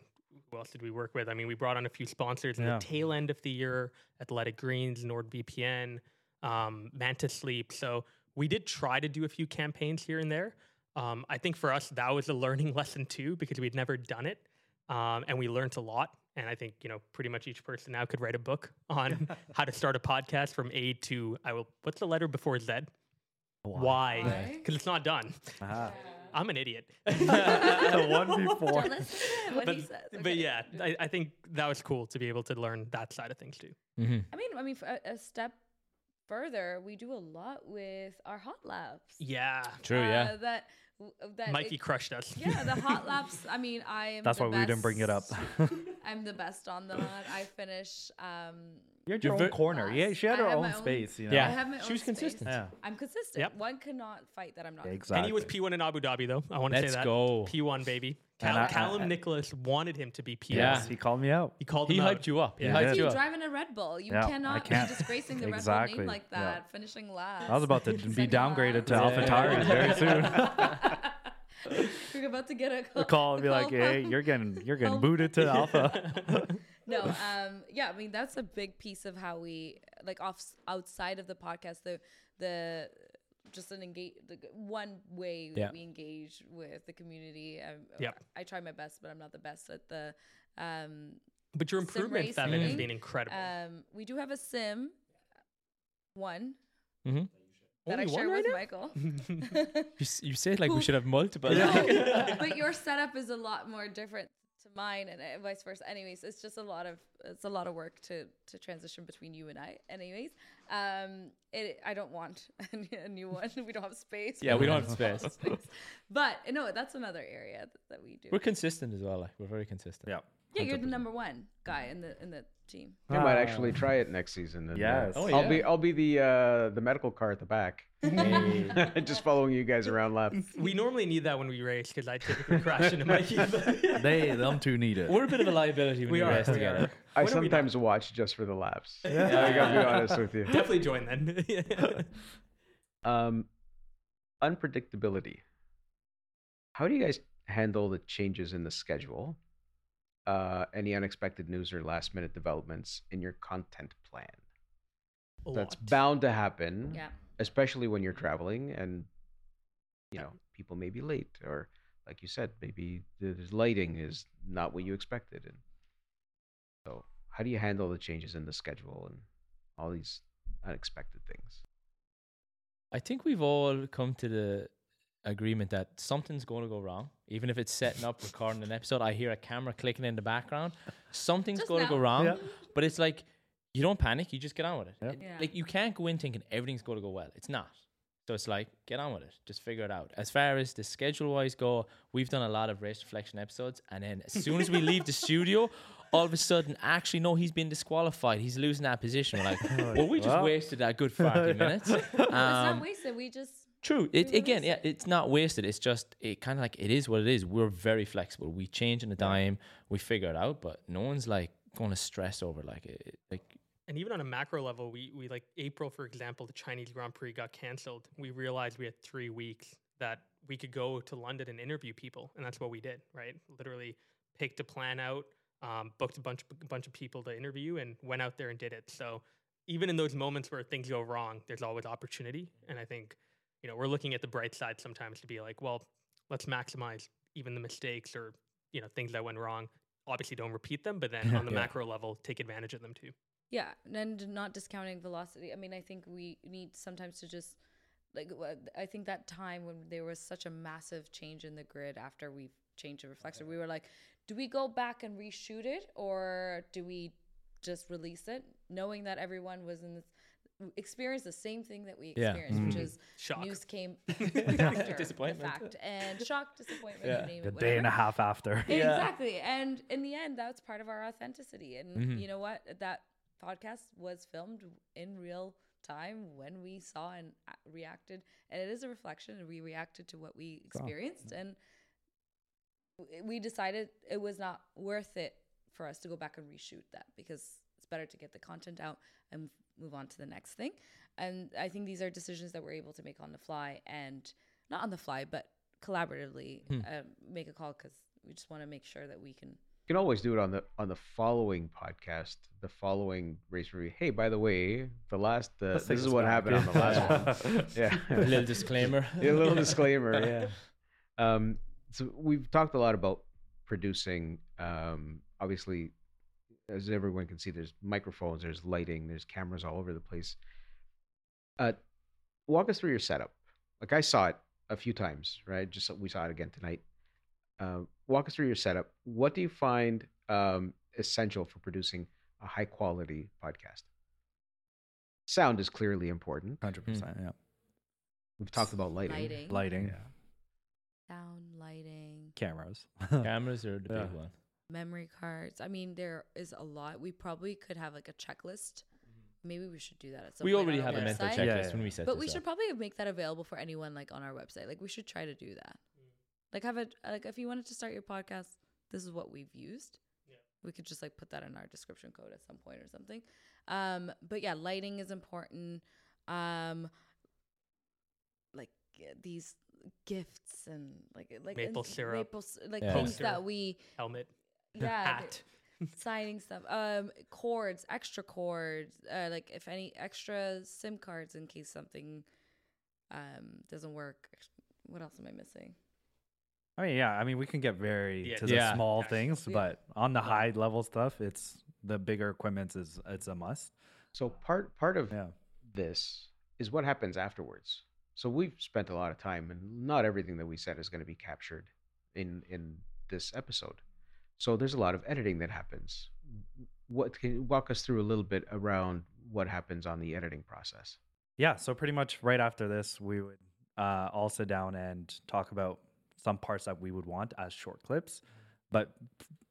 Speaker 1: Who else did we work with? I mean, we brought on a few sponsors in
Speaker 3: Yeah.
Speaker 1: the tail end of the year: Athletic Greens, NordVPN, um, Manta Sleep. So we did try to do a few campaigns here and there. Um, I think for us that was a learning lesson too because we'd never done it, um, and we learned a lot. And I think you know pretty much each person now could write a book on how to start a podcast from A to I will. What's the letter before Z? Why?
Speaker 5: Why?
Speaker 1: Because it's not done.
Speaker 3: Ah.
Speaker 1: I'm an idiot.
Speaker 3: the one before.
Speaker 5: Don't listen to what
Speaker 1: but,
Speaker 5: he says.
Speaker 1: but yeah, I, I think that was cool to be able to learn that side of things too.
Speaker 4: Mm-hmm.
Speaker 5: I mean, I mean, a step further, we do a lot with our hot laps.
Speaker 1: Yeah.
Speaker 4: True, yeah.
Speaker 5: Uh, that w- that
Speaker 1: Mikey
Speaker 5: it-
Speaker 1: crushed us.
Speaker 5: yeah, the hot laps. I mean, I am.
Speaker 3: That's
Speaker 5: the
Speaker 3: why we didn't bring it up.
Speaker 5: I'm the best on them. I finish. Um,
Speaker 3: You had
Speaker 4: You're
Speaker 3: your own
Speaker 4: ver-
Speaker 3: corner. Yeah, she had
Speaker 5: I
Speaker 3: her own
Speaker 5: my own-
Speaker 3: space. You know?
Speaker 4: Yeah.
Speaker 5: I have my
Speaker 4: she
Speaker 5: own
Speaker 4: was
Speaker 5: space.
Speaker 4: consistent.
Speaker 3: Yeah.
Speaker 5: I'm consistent.
Speaker 1: Yep.
Speaker 5: One cannot fight that I'm not.
Speaker 3: Exactly.
Speaker 5: consistent.
Speaker 1: And he was P1 in Abu Dhabi, though. I want to
Speaker 4: Let's
Speaker 1: say that.
Speaker 4: go.
Speaker 1: P1, baby.
Speaker 3: And
Speaker 1: Cal-
Speaker 3: I- I-
Speaker 1: Callum
Speaker 3: I-
Speaker 1: Nicholas wanted him to be P1.
Speaker 4: Yeah.
Speaker 3: He called me out.
Speaker 1: He called
Speaker 4: He
Speaker 1: him out.
Speaker 4: hyped you up. He
Speaker 1: Yeah.
Speaker 4: hyped you
Speaker 5: You
Speaker 4: up.
Speaker 5: driving a Red Bull. You
Speaker 3: Yeah,
Speaker 5: cannot
Speaker 3: can't.
Speaker 5: be disgracing the Red Bull name like
Speaker 3: Yeah.
Speaker 5: that. Finishing last.
Speaker 3: I was about to be
Speaker 5: Second
Speaker 3: downgraded to
Speaker 5: last.
Speaker 3: AlphaTauri very soon.
Speaker 5: You're about to get a call,
Speaker 3: A call and be like, "Hey,
Speaker 5: from-
Speaker 3: you're getting you're getting booted to Alpha."
Speaker 5: no um yeah i mean that's a big piece of how we like off outside of the podcast the the just an engage the, one way
Speaker 4: Yeah.
Speaker 5: that we engage with the community um,
Speaker 1: Yep.
Speaker 5: i try my best but i'm not the best at the um
Speaker 1: But your
Speaker 5: Sim
Speaker 1: improvement, Feven, has
Speaker 5: racing.
Speaker 1: been incredible.
Speaker 5: um we do have a sim one
Speaker 4: Mm-hmm.
Speaker 5: that
Speaker 1: Only
Speaker 5: i
Speaker 1: one
Speaker 5: share
Speaker 1: right
Speaker 5: with
Speaker 1: now?
Speaker 5: michael
Speaker 4: You, s- you say it like we should have multiple.
Speaker 5: but your setup is a lot more different to mine and vice versa anyways it's just a lot of it's a lot of work to to transition between you and i anyways um it i don't want a new- one we don't have space
Speaker 4: Yeah, we don't have
Speaker 5: don't
Speaker 4: space.
Speaker 5: but no that's another area that, that we do
Speaker 4: We're consistent as well. Like we're very consistent.
Speaker 3: yeah.
Speaker 5: Yeah you're the number one guy in the in the team
Speaker 2: I might
Speaker 3: Ah.
Speaker 2: actually try it next season. And, uh,
Speaker 3: Yes.
Speaker 4: Oh,
Speaker 2: I'll be. I'll be the uh, the medical car at the back,
Speaker 4: Hey.
Speaker 2: just following you guys around lap.
Speaker 1: we normally need that when we race because I typically crash into Mikey. but-
Speaker 3: They them two need it.
Speaker 4: We're a bit of a liability when
Speaker 1: we
Speaker 4: we
Speaker 1: are.
Speaker 4: race
Speaker 1: we
Speaker 4: together.
Speaker 1: are.
Speaker 2: I
Speaker 1: When are we not?
Speaker 2: sometimes watch just for the laps. Yeah, I gotta be honest with you.
Speaker 1: Definitely join then.
Speaker 2: Um, unpredictability. How do you guys handle the changes in the schedule? Uh, any unexpected news or last minute developments in your content plan?
Speaker 1: A
Speaker 2: That's
Speaker 1: lot.
Speaker 2: bound to happen,
Speaker 5: yeah
Speaker 2: especially when you're traveling and you know people may be late or like you said maybe the the lighting is not what you expected and so how do you handle the changes in the schedule and all these unexpected things
Speaker 4: I think we've all come to the agreement that something's going to go wrong. Even if it's setting up, recording an episode, I hear a camera clicking in the background. Something's
Speaker 5: Just
Speaker 4: going to go wrong.
Speaker 3: Yeah.
Speaker 4: But it's like you don't panic. You just get on with it.
Speaker 3: Yeah.
Speaker 5: Yeah.
Speaker 4: Like you can't go in thinking everything's going to go well. It's not. So it's like get on with it. Just figure it out. As far as the schedule wise go, we've done a lot of race reflection episodes, and then as soon as we leave the studio. All of a sudden, actually, no, he's been disqualified. He's losing that position. We're like, well, we just
Speaker 3: Well.
Speaker 4: wasted that good 40 minutes.
Speaker 5: Well, it's not
Speaker 4: Um,
Speaker 5: wasted we just
Speaker 4: True. It again, yeah, it's not wasted. It's just it kind of like it is what it is. We're very flexible. We change in a dime. We figure it out, but no one's like going to stress over like it. Like
Speaker 1: And even on a macro level, we, we like April, for example, the Chinese Grand Prix got canceled. We realized we had three weeks that we could go to London and interview people. And that's what we did, right? Literally picked a plan out, um, booked a bunch, a bunch of people to interview, and went out there and did it. So even in those moments where things go wrong, there's always opportunity. And I think, you know, we're looking at the bright side sometimes to be like, well, let's maximize even the mistakes or, you know, things that went wrong. Obviously, don't repeat them, but then on the
Speaker 4: Yeah.
Speaker 1: macro level, take advantage of them too.
Speaker 5: Yeah, and not discounting velocity. I mean, I think we need sometimes to just like I think that time when there was such a massive change in the grid after we changed the reflector, we were like, do we go back and reshoot it or do we just release it, knowing that everyone was in this experienced the same thing that we
Speaker 4: Yeah.
Speaker 5: experienced, which is
Speaker 1: Shock.
Speaker 5: news came after
Speaker 4: Disappointment.
Speaker 5: the fact and shock, disappointment,
Speaker 4: Yeah.
Speaker 5: you name
Speaker 3: A
Speaker 5: it,
Speaker 3: day and a
Speaker 5: whatever.
Speaker 3: half after.
Speaker 5: Exactly. And in the end, that's part of our authenticity. And
Speaker 4: Mhm.
Speaker 5: you know what? That podcast was filmed in real time when we saw and a- reacted. And it is a reflection, and we reacted to what we experienced. And w- we decided it was not worth it for us to go back and reshoot that because it's better to get the content out and move on to the next thing. And I think these are decisions that we're able to make on the fly and not on the fly, but collaboratively
Speaker 4: Hmm.
Speaker 5: uh, make a call because we just want to make sure that we can.
Speaker 2: you can always do it on the on the following podcast the following race review hey by the way the last uh, this is what
Speaker 3: back.
Speaker 2: happened on the last one yeah
Speaker 4: a little disclaimer.
Speaker 2: Yeah, a little disclaimer yeah um so we've talked a lot about producing um obviously as everyone can see there's microphones there's lighting there's cameras all over the place uh walk us through your setup like i saw it a few times right just so we saw it again tonight uh, walk us through your setup what do you find um essential for producing a high quality podcast sound is clearly important
Speaker 3: Hundred percent. Yeah.
Speaker 2: we've talked about lighting
Speaker 5: Lighting.
Speaker 3: Lighting.
Speaker 2: yeah
Speaker 5: Sound, lighting,
Speaker 3: Cameras.
Speaker 4: Cameras are the
Speaker 3: Yeah.
Speaker 4: big one.
Speaker 5: Memory cards. I mean, there is a lot. We probably could have like a checklist. Maybe we should do that at some
Speaker 4: We
Speaker 5: point
Speaker 4: already
Speaker 5: on our
Speaker 4: have a mental
Speaker 5: website.
Speaker 4: checklist
Speaker 3: Yeah, yeah.
Speaker 4: when we set
Speaker 5: But
Speaker 4: this
Speaker 5: we
Speaker 4: up.
Speaker 5: should probably make that available for anyone like on our website. Like we should try to do that. Like have a like if you wanted to start your podcast, this is what we've used.
Speaker 1: Yeah.
Speaker 5: We could just like put that in our description code at some point or something. Um but yeah, lighting is important. Um like uh, these gifts and like like
Speaker 1: Maple
Speaker 5: and
Speaker 1: syrup.
Speaker 5: maple s- like
Speaker 4: Yeah.
Speaker 5: things
Speaker 1: Poster.
Speaker 5: that we
Speaker 1: Helmet,
Speaker 5: yeah
Speaker 1: hat.
Speaker 5: signing stuff um cords extra cords uh like if any extra sim cards in case something um doesn't work what else am i missing
Speaker 3: I mean, yeah. I mean, we can get very
Speaker 1: Yeah,
Speaker 3: to the
Speaker 4: Yeah.
Speaker 3: small
Speaker 1: Yes.
Speaker 3: things,
Speaker 5: Yeah.
Speaker 3: but on the high level stuff, it's the bigger equipment is it's a must.
Speaker 2: So part part of
Speaker 3: Yeah.
Speaker 2: this is what happens afterwards. So we've spent a lot of time, and not everything that we said is going to be captured in in this episode. So there's a lot of editing that happens. What can you walk us through a little bit around what happens on the editing process?
Speaker 3: Yeah, so pretty much right after this, we would uh, all sit down and talk about some parts that we would want as short clips, but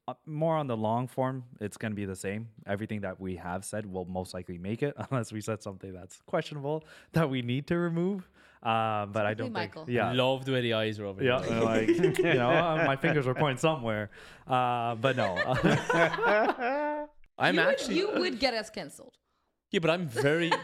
Speaker 3: uh, more on the long form, it's going to be the same. Everything that we have said will most likely make it, unless we said something that's questionable that we need to remove. Uh, but I don't
Speaker 5: Michael.
Speaker 3: think. Yeah,
Speaker 4: I love the the eyes are over
Speaker 3: yeah,
Speaker 4: here.
Speaker 3: uh, like you know, uh, my fingers were pointing somewhere. Uh, but no,
Speaker 4: I'm
Speaker 5: you
Speaker 4: actually
Speaker 5: would, you would get us canceled
Speaker 4: yeah, but I'm very.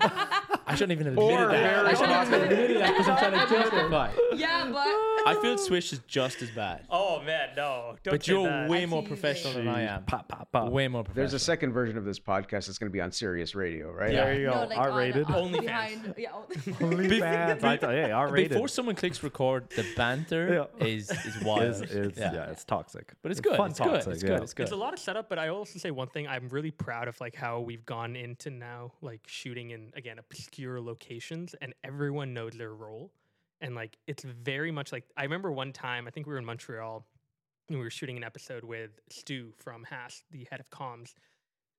Speaker 4: I shouldn't even have admitted
Speaker 2: Or
Speaker 4: that. I
Speaker 2: very
Speaker 4: shouldn't even have admitted that because I'm trying to justify.
Speaker 5: yeah but
Speaker 4: I feel Swish is just as bad,
Speaker 1: Oh man, no! Don't
Speaker 4: but you're
Speaker 1: that.
Speaker 4: way more professional than I am.
Speaker 3: pop, pop, pop.
Speaker 4: Way more professional.
Speaker 2: There's a second version of this podcast that's going to be on Sirius Radio, right?
Speaker 4: Yeah.
Speaker 3: There you go.
Speaker 5: no, like
Speaker 3: R-rated.
Speaker 5: on-
Speaker 1: OnlyFans.
Speaker 5: behind yeah
Speaker 3: OnlyFans. I thought, hey, R rated.
Speaker 4: Before someone clicks record, the banter
Speaker 3: Yeah.
Speaker 4: is is wild.
Speaker 3: is, is yeah. it's toxic.
Speaker 4: But it's good.
Speaker 3: Fun
Speaker 4: It's good.
Speaker 3: toxic,
Speaker 4: It's
Speaker 3: yeah.
Speaker 4: good. It's good.
Speaker 1: It's a lot of setup, but I also say one thing. I'm really proud of like how we've gone into now like shooting in again obscure locations, and everyone knows their role. And like it's very much like I remember one time I think we were in Montreal and we were shooting an episode with Stu from Haas, the head of comms,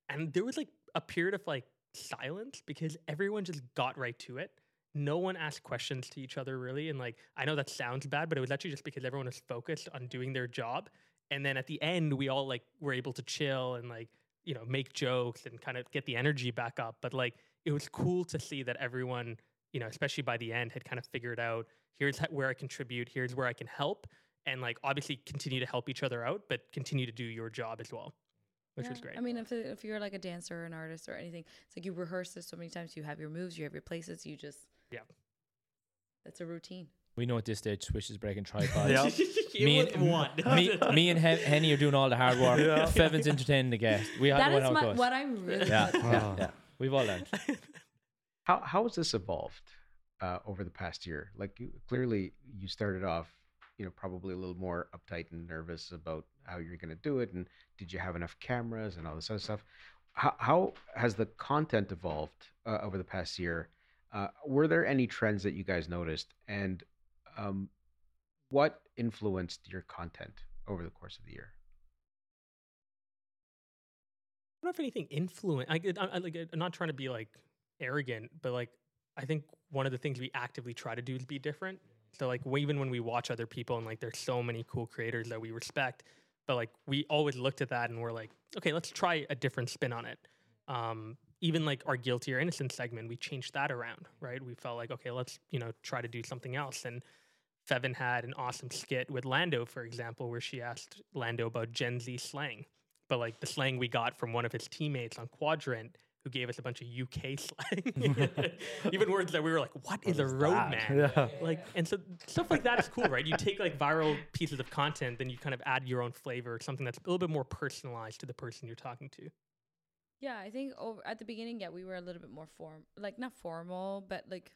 Speaker 1: and there was like a period of like silence because everyone just got right to it. No one asked questions to each other really, and like I know that sounds bad, but it was actually just because everyone was focused on doing their job. And then at the end, we all like were able to chill and like you know make jokes and kind of get the energy back up. But like it was cool to see that everyone, you know, especially by the end, had kind of figured out here's where I contribute, here's where I can help, and like obviously continue to help each other out, but continue to do your job as well, which was great.
Speaker 5: I mean, if, if you're like a dancer or an artist or anything, it's like you rehearse this so many times. You have your moves, you have your places. You just
Speaker 1: Yeah.
Speaker 5: That's a routine.
Speaker 4: We know at this stage Swish is breaking tripods.
Speaker 3: Yeah.
Speaker 4: me and me, me and Hen- Henny are doing all the hard work.
Speaker 3: Yeah.
Speaker 4: Feven's entertaining the guest. We have
Speaker 5: That
Speaker 4: to
Speaker 5: is
Speaker 4: know how
Speaker 5: my, what I'm really.
Speaker 4: yeah,
Speaker 5: good
Speaker 4: yeah, yeah. We've all learned.
Speaker 2: How how has this evolved uh, over the past year? Like you, clearly, you started off, you know, probably a little more uptight and nervous about how you're going to do it, and did you have enough cameras and all this other stuff? How how has the content evolved uh, over the past year? Uh, were there any trends that you guys noticed, and um, what influenced your content over the course of the year?
Speaker 1: I don't know if anything influenced. I, I, I. I'm not trying to be like arrogant, but like I think one of the things we actively try to do is be different. So like w- even when we watch other people and like there's so many cool creators that we respect, but like we always looked at that and we're like, okay, let's try a different spin on it. Um, even like our guilty or innocent segment, we changed that around, right? We felt like, okay, let's you know try to do something else. And Feven had an awesome skit with Lando, for example, where she asked Lando about Gen Z slang but like the slang we got from one of his teammates on Quadrant who gave us a bunch of UK slang. Even words that we were like, what is a roadman?
Speaker 3: Yeah.
Speaker 1: Like, and so stuff like that is cool, right? You take like viral pieces of content, then you kind of add your own flavor, something that's a little bit more personalized to the person you're talking to.
Speaker 5: Yeah, I think over at the beginning, yeah, we were a little bit more form, like not formal, but like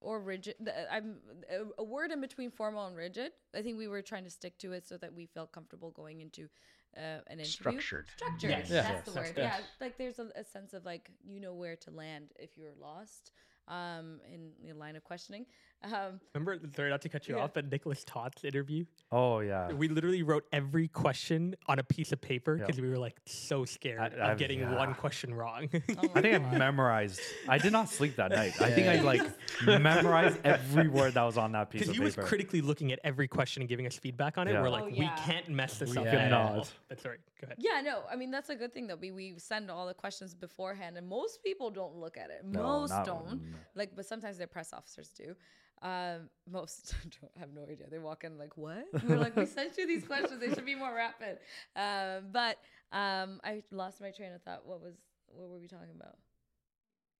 Speaker 5: or rigid. I'm a, a word in between formal and rigid. I think we were trying to stick to it so that we felt comfortable going into uh, an interview.
Speaker 2: Structured.
Speaker 5: Structured.
Speaker 1: Yes.
Speaker 4: Yeah.
Speaker 5: That's the word.
Speaker 1: good.
Speaker 5: Yeah, like there's a, a sense of like you know where to land if you're lost um, in the line of questioning. Um,
Speaker 1: Remember, sorry not to cut you
Speaker 5: Yeah.
Speaker 1: off, but Nicolas Todt's interview.
Speaker 3: Oh yeah.
Speaker 1: We literally wrote every question on a piece of paper
Speaker 3: Yeah.
Speaker 1: because we were like so scared
Speaker 3: I-
Speaker 1: of
Speaker 3: I've-
Speaker 1: getting
Speaker 3: yeah.
Speaker 1: one question wrong.
Speaker 5: oh
Speaker 3: I
Speaker 5: my
Speaker 3: think I memorized. I did not sleep that night. I think I like memorized every word that was on that piece
Speaker 1: Because
Speaker 3: of
Speaker 1: he was critically looking at every question and giving us feedback on it.
Speaker 3: Yeah.
Speaker 1: We're
Speaker 3: Oh,
Speaker 1: like,
Speaker 5: yeah.
Speaker 1: we can't mess this
Speaker 3: We
Speaker 1: up.
Speaker 4: cannot.
Speaker 1: at all. But sorry, go ahead.
Speaker 5: Yeah, no, I mean that's a good thing though. We we send all the questions beforehand, and most people don't look at it.
Speaker 3: No,
Speaker 5: most don't.
Speaker 3: no.
Speaker 5: Like, but sometimes their press officers do. Um, most don't have no idea. They walk in like, "What?" We're like, "We sent you these questions. They should be more rapid." Um, but um, I lost my train of thought. What was what were we talking about?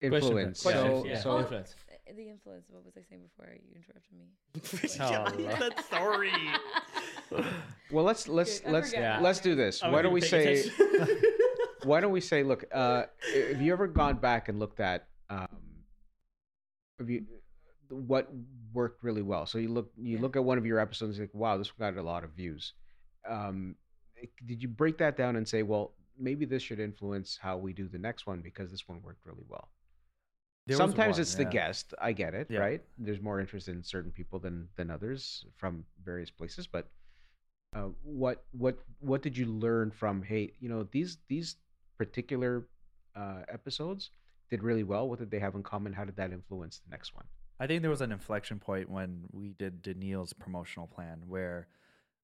Speaker 2: Influence.
Speaker 4: Question,
Speaker 2: So,
Speaker 4: yeah.
Speaker 2: so
Speaker 4: influence.
Speaker 5: Uh, The influence. What was I saying before you interrupted me?
Speaker 1: Yeah,
Speaker 4: Oh,
Speaker 1: that's sorry.
Speaker 2: well, let's let's
Speaker 5: Good,
Speaker 2: let's.
Speaker 4: Yeah.
Speaker 2: let's do this.
Speaker 1: I
Speaker 2: Why don't we say? why don't we say, look, uh, have you ever gone back and looked at um, have you, what worked really well? So you look, you
Speaker 5: Yeah.
Speaker 2: look at one of your episodes, like, wow, this got a lot of views. Um, did you break that down and say, well, maybe this should influence how we do the next one because this one worked really well?
Speaker 3: There
Speaker 2: Sometimes
Speaker 3: one,
Speaker 2: it's the guest. I get it,
Speaker 3: Yeah.
Speaker 2: right? There's more interest in certain people than than others from various places, but uh, what what what did you learn from? Hey, you know these these particular uh, episodes did really well. What did they have in common? How did that influence the next one?
Speaker 3: I think there was an inflection point when we did Daniil's promotional plan, where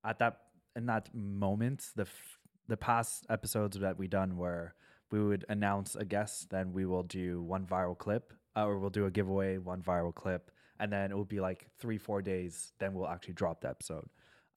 Speaker 3: at that in that moment, the f- the past episodes that we done were we would announce a guest, then we will do one viral clip, uh, or we'll do a giveaway, one viral clip, and then it would be like three four days, then we'll actually drop the episode.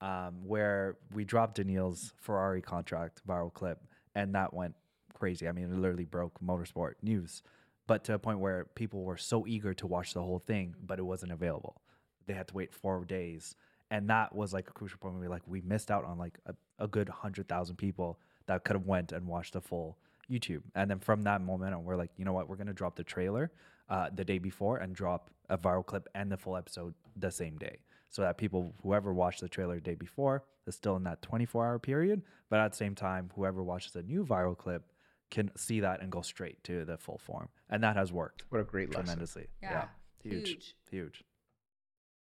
Speaker 3: Um, where we dropped Daniil's Ferrari contract viral clip, and that went crazy. I mean, it literally broke motorsport news but to a point where people were so eager to watch the whole thing, but it wasn't available. They had to wait four days, and that was like a crucial point where we like we missed out on like a, a good hundred thousand people that could have went and watched the full YouTube. And then from that moment on, we're like, you know what, we're gonna drop the trailer uh, the day before and drop a viral clip and the full episode the same day, so that people whoever watched the trailer the day before is still in that 24 hour period, but at the same time, whoever watches a new viral clip can see that and go straight to the full form. And that has worked
Speaker 2: What a great lesson.
Speaker 3: tremendously.
Speaker 5: Yeah.
Speaker 3: Huge.
Speaker 5: Huge.
Speaker 3: Huge.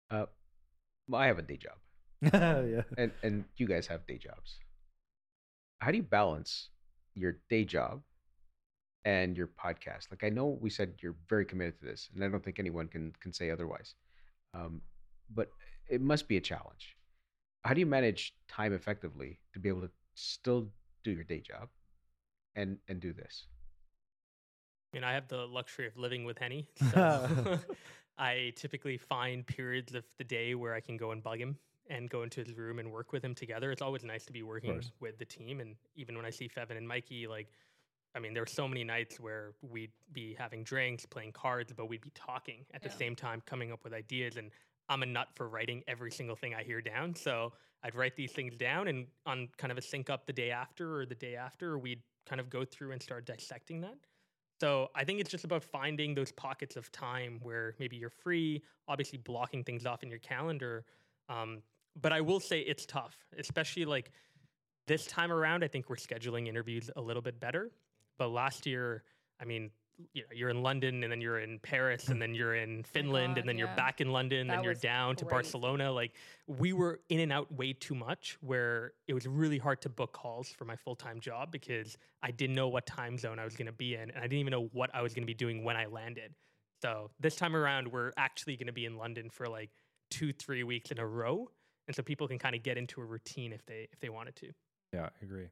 Speaker 2: Uh, well, I have a day job,
Speaker 3: yeah.
Speaker 2: and and you guys have day jobs. How do you balance your day job and your podcast? Like I know we said you're very committed to this, and I don't think anyone can can say otherwise. Um, but it must be a challenge. How do you manage time effectively to be able to still do your day job and and do this?
Speaker 1: I mean, I have the luxury of living with Henny. So I typically find periods of the day where I can go and bug him and go into his room and work with him together. It's always nice to be working with the team. And even when I see Feven and Mikey, like, I mean, there were so many nights where we'd be having drinks, playing cards, but we'd be talking at the
Speaker 5: Yeah.
Speaker 1: same time, coming up with ideas. And I'm a nut for writing every single thing I hear down. So I'd write these things down and on kind of a sync up the day after or the day after, we'd kind of go through and start dissecting that. So I think it's just about finding those pockets of time where maybe you're free, obviously blocking things off in your calendar. Um, but I will say it's tough, especially like this time around. I think we're scheduling interviews a little bit better. But last year, I mean, you know, you're in London and then you're in Paris and then you're in oh Finland
Speaker 5: God,
Speaker 1: and then
Speaker 5: yeah.
Speaker 1: you're back in London and
Speaker 5: That
Speaker 1: then you're
Speaker 5: was
Speaker 1: down to. Barcelona. Like we were in and out way too much where it was really hard to book calls for my full-time job because I didn't know what time zone I was going to be in and I didn't even know what I was going to be doing when I landed. So this time around we're actually going to be in London for like 2-3 weeks in a row and so people can kind of get into a routine if they if they wanted to.
Speaker 3: Yeah, I agree.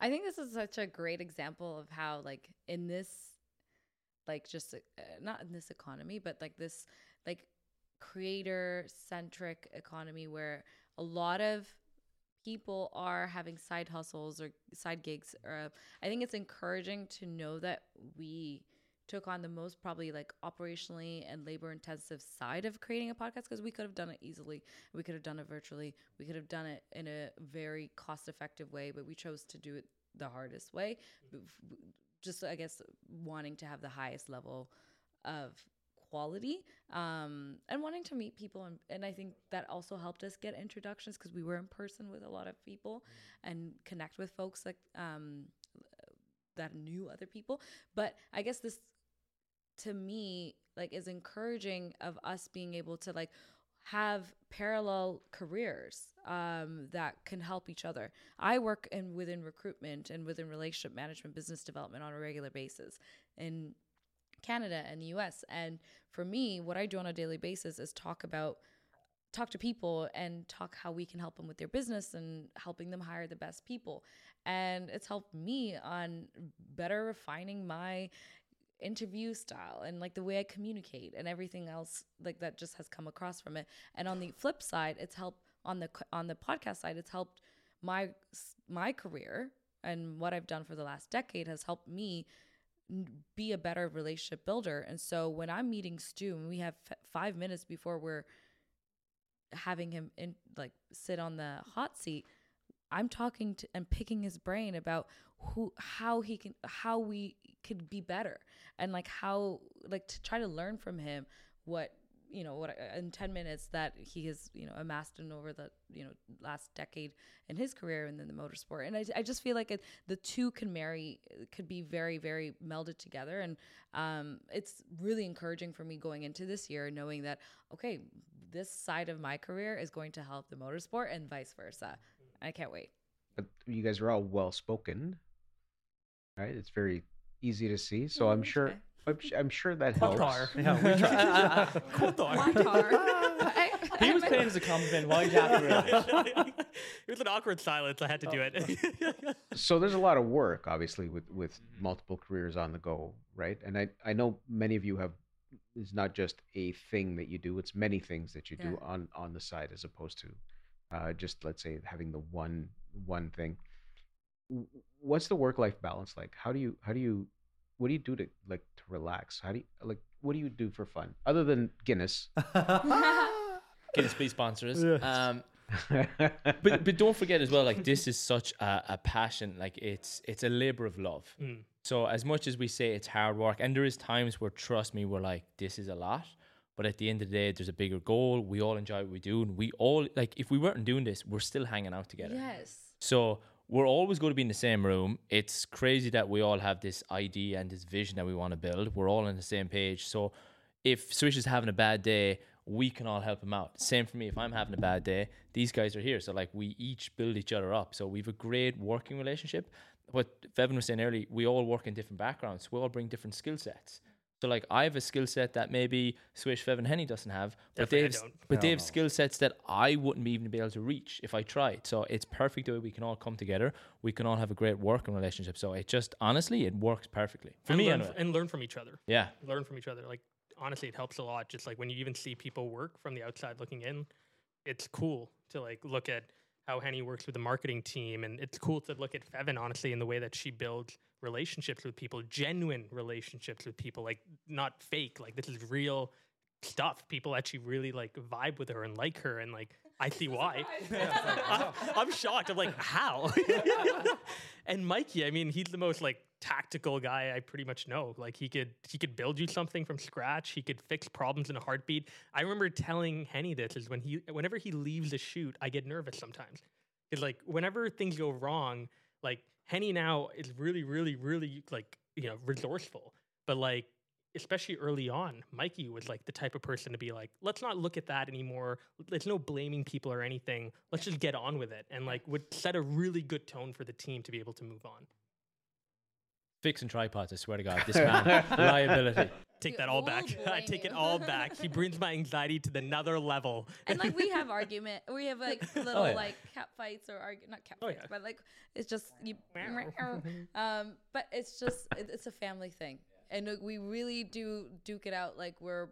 Speaker 5: I think this is such a great example of how, like, in this, like, just uh, not in this economy, but like this, like, creator centric economy where a lot of people are having side hustles or side gigs. Or I think it's encouraging to know that we took on the most probably like operationally and labor intensive side of creating a podcast because we could have done it easily we could have done it virtually we could have done it in a very cost effective way but we chose to do it the hardest way just i guess wanting to have the highest level of quality um, and wanting to meet people and, and i think that also helped us get introductions because we were in person with a lot of people and connect with folks like um, that knew other people. But i guess this to me like is encouraging of us being able to like have parallel careers um, that can help each other. I work in within recruitment and within relationship management, business development on a regular basis in Canada and the US. And for me, what I do on a daily basis is talk about talk to people and talk how we can help them with their business and helping them hire the best people. And it's helped me on better refining my interview style and like the way I communicate and everything else like that just has come across from it. And on the flip side, it's helped on the on the podcast side, it's helped my my career and what I've done for the last decade has helped me be a better relationship builder. And so when I'm meeting Stu and we have f- 5 minutes before we're having him in like sit on the hot seat, I'm talking to and picking his brain about who how he can how we could be better. And like how like to try to learn from him what you know what in 10 minutes that he has you know amassed in over the you know last decade in his career and then the motorsport. And i, I just feel like it, the two can marry could be very very melded together. And um, it's really encouraging for me going into this year knowing that okay this side of my career is going to help the motorsport and vice versa i can't wait
Speaker 2: But you guys are all well spoken, right? It's very easy to see. So I'm
Speaker 5: Mm,
Speaker 2: sure.
Speaker 5: okay.
Speaker 2: I'm, I'm sure that helps.
Speaker 1: Qatar.
Speaker 3: Yeah, we try.
Speaker 1: Qatar.
Speaker 4: He was paying as a compliment. Why you have to really?
Speaker 1: it was an awkward silence. I had to do it.
Speaker 2: so there's a lot of work obviously with with multiple careers on the go right and i i know many of you have it's not just a thing that you do it's many things that you do on on the side as opposed to uh, just let's say having the one one thing what's the work life balance like how do you how do you what do you do to like to relax how do you like what do you do for fun other than guinness
Speaker 4: Guinness, please sponsor us.
Speaker 3: Yes.
Speaker 4: Um, but but don't forget as well, like this is such a, a passion. Like it's it's a labor of love.
Speaker 1: Mm.
Speaker 4: So as much as we say it's hard work, and there is times where trust me, we're like this is a lot. But at the end of the day, there's a bigger goal. We all enjoy what we do, and we all like. If we weren't doing this, we're still hanging out together.
Speaker 5: yes
Speaker 4: So we're always going to be in the same room. It's crazy that we all have this idea and this vision that we want to build. We're all on the same page. So if Swish is having a bad day, we can all help him out. Same for me. If I'm having a bad day, these guys are here. So like we each build each other up. So we've a great working relationship. What Feven was saying earlier, we all work in different backgrounds. We all bring different skill sets. So like I have a skill set that maybe Swish Feven Henny doesn't have, but
Speaker 1: Definitely
Speaker 4: they have, but
Speaker 3: Hell
Speaker 4: they have
Speaker 3: no.
Speaker 4: skill sets that I wouldn't even be able to reach if I tried. So it's perfect the way we can all come together. We can all have a great working relationship. So it just honestly, it works perfectly for
Speaker 1: and
Speaker 4: me.
Speaker 1: learn,
Speaker 4: Anyway.
Speaker 1: and learn from each other.
Speaker 4: Yeah,
Speaker 1: Learn from each other. Like honestly, it helps a lot. Just like when you even see people work from the outside looking in, it's cool to like look at how Henny works with the marketing team, and it's cool to look at Feven honestly in the way that she builds relationships with people, genuine relationships with people, like not fake. Like this is real stuff. People actually really like vibe with her and like her, and like I see why. I, I'm shocked. I'm like, how? and Mikey, I mean, he's the most like tactical guy I pretty much know. Like he could he could build you something from scratch. He could fix problems in a heartbeat. I remember telling Henny this is when he whenever he leaves a shoot, I get nervous sometimes. Because like whenever things go wrong, like Henny now is really, really, really like you know resourceful. But like especially early on, Mikey was like the type of person to be like, let's not look at that anymore. There's no blaming people or anything. Let's just get on with it. And like would set a really good tone for the team to be able to move on.
Speaker 4: fixing tripods. I swear to God, this man liability.
Speaker 1: Take
Speaker 5: You
Speaker 1: that all
Speaker 5: all
Speaker 1: back. I take it all back. He brings my anxiety to the another level.
Speaker 5: and like we have argument we have like little
Speaker 4: Oh, yeah.
Speaker 5: like cat fights or argue not cat
Speaker 1: Oh,
Speaker 5: fights
Speaker 1: yeah.
Speaker 5: but like it's just you um but it's just it- it's a family thing and we really do duke it out like we're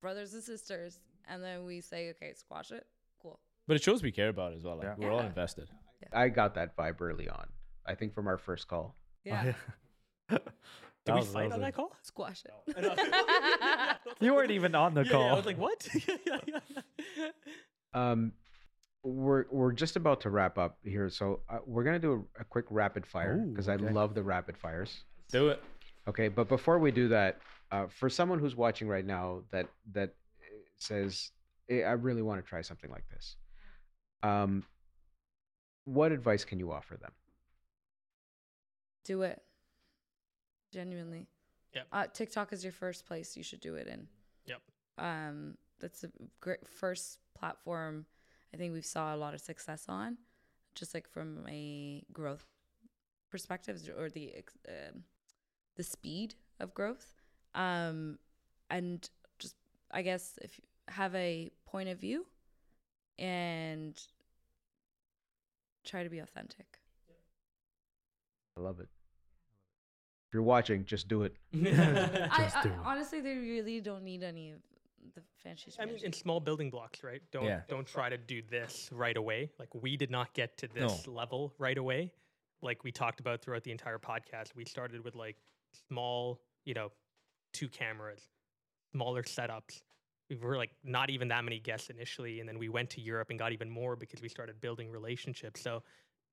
Speaker 5: brothers and sisters and then we say okay squash it cool
Speaker 4: But it shows we care about it as well. Like
Speaker 3: Yeah.
Speaker 4: we're all
Speaker 5: Yeah.
Speaker 4: invested.
Speaker 2: I got that vibe early on. I think from our first call.
Speaker 5: yeah
Speaker 1: Did
Speaker 3: That
Speaker 1: we
Speaker 3: was- that
Speaker 1: fight on
Speaker 3: a-
Speaker 1: that call?
Speaker 5: squash it
Speaker 3: You weren't even on the
Speaker 1: Yeah,
Speaker 3: call.
Speaker 1: yeah, I was like, what?
Speaker 2: Um, we're we're just about to wrap up here, so uh, we're gonna do a, a quick rapid fire
Speaker 3: Ooh,
Speaker 2: because
Speaker 3: okay.
Speaker 2: I love the rapid fires.
Speaker 4: Do it.
Speaker 2: Okay, but before we do that, uh, for someone who's watching right now that that uh, says, "Eh, "I really want to try something like this," um, what advice can you offer them?
Speaker 5: do it genuinely
Speaker 1: Yep.
Speaker 5: Uh, TikTok is your first place you should do it in.
Speaker 1: Yep.
Speaker 5: Um, that's a great first platform. I think we've saw a lot of success on, just like from a growth perspective or the ex- um the speed of growth. Um, and just I guess if you have a point of view and try to be authentic.
Speaker 2: I love it. If you're watching, just do it.
Speaker 5: I,
Speaker 3: Just
Speaker 5: I-
Speaker 3: do it.
Speaker 5: honestly, they really don't need any of the fancy.
Speaker 1: I mean, in small building blocks, right? Don't
Speaker 4: Yeah.
Speaker 1: don't try to do this right away. Like we did not get to this level right away. Like we talked about throughout the entire podcast, we started with like small, you know, two cameras, smaller setups. We were like not even that many guests initially, and then we went to Europe and got even more because we started building relationships. So,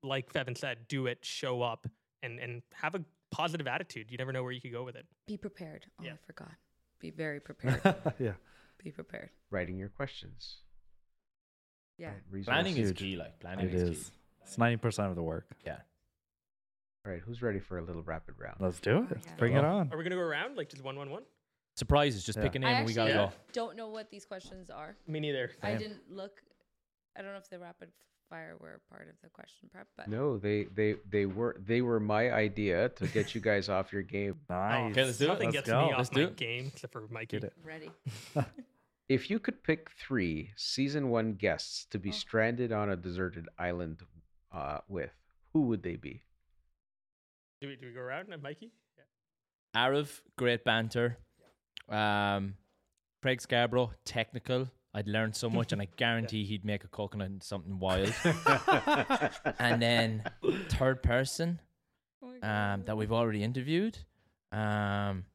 Speaker 1: like Feven said, do it, show up, and and have a positive attitude. You never know where you could go with it.
Speaker 5: be prepared. Oh,
Speaker 1: Yeah.
Speaker 5: I forgot. Be very prepared.
Speaker 3: yeah.
Speaker 5: be prepared.
Speaker 2: Writing your questions.
Speaker 5: Yeah.
Speaker 2: Right.
Speaker 4: Planning is
Speaker 3: huge.
Speaker 4: key. Like planning
Speaker 3: It
Speaker 4: is,
Speaker 3: is. It's ninety percent of the work.
Speaker 4: Yeah.
Speaker 2: All right, who's ready for a little rapid round?
Speaker 3: Let's do it.
Speaker 5: Yeah.
Speaker 3: Bring it on.
Speaker 1: Are we gonna go around like just one, one, one?
Speaker 4: Surprises. Just
Speaker 3: Yeah.
Speaker 4: pick a name
Speaker 5: I
Speaker 4: and we gotta
Speaker 5: actually
Speaker 4: go.
Speaker 5: don't know what these questions are.
Speaker 1: Me neither.
Speaker 5: I
Speaker 3: Same.
Speaker 5: didn't look. I don't know if the rapid fire were part of the question prep, but
Speaker 2: No, they they they were they were my idea to get you guys off your game.
Speaker 3: Nice.
Speaker 4: Okay, let's do it.
Speaker 1: Nothing
Speaker 3: Let's
Speaker 1: gets
Speaker 3: go.
Speaker 1: me
Speaker 4: Let's
Speaker 1: off
Speaker 4: do
Speaker 1: my
Speaker 4: it.
Speaker 1: game except for Mikey.
Speaker 3: Get it.
Speaker 5: ready.
Speaker 2: If you could pick three season one guests to be
Speaker 5: Oh.
Speaker 2: stranded on a deserted island uh, with, who would they be?
Speaker 1: Do we, do we go around, Mikey? Yeah.
Speaker 4: Arav, great banter. Um, Craig Scarborough, technical. I'd learned so much, and I guarantee he'd make a coconut into something wild. and then third person um, that we've already interviewed. Um,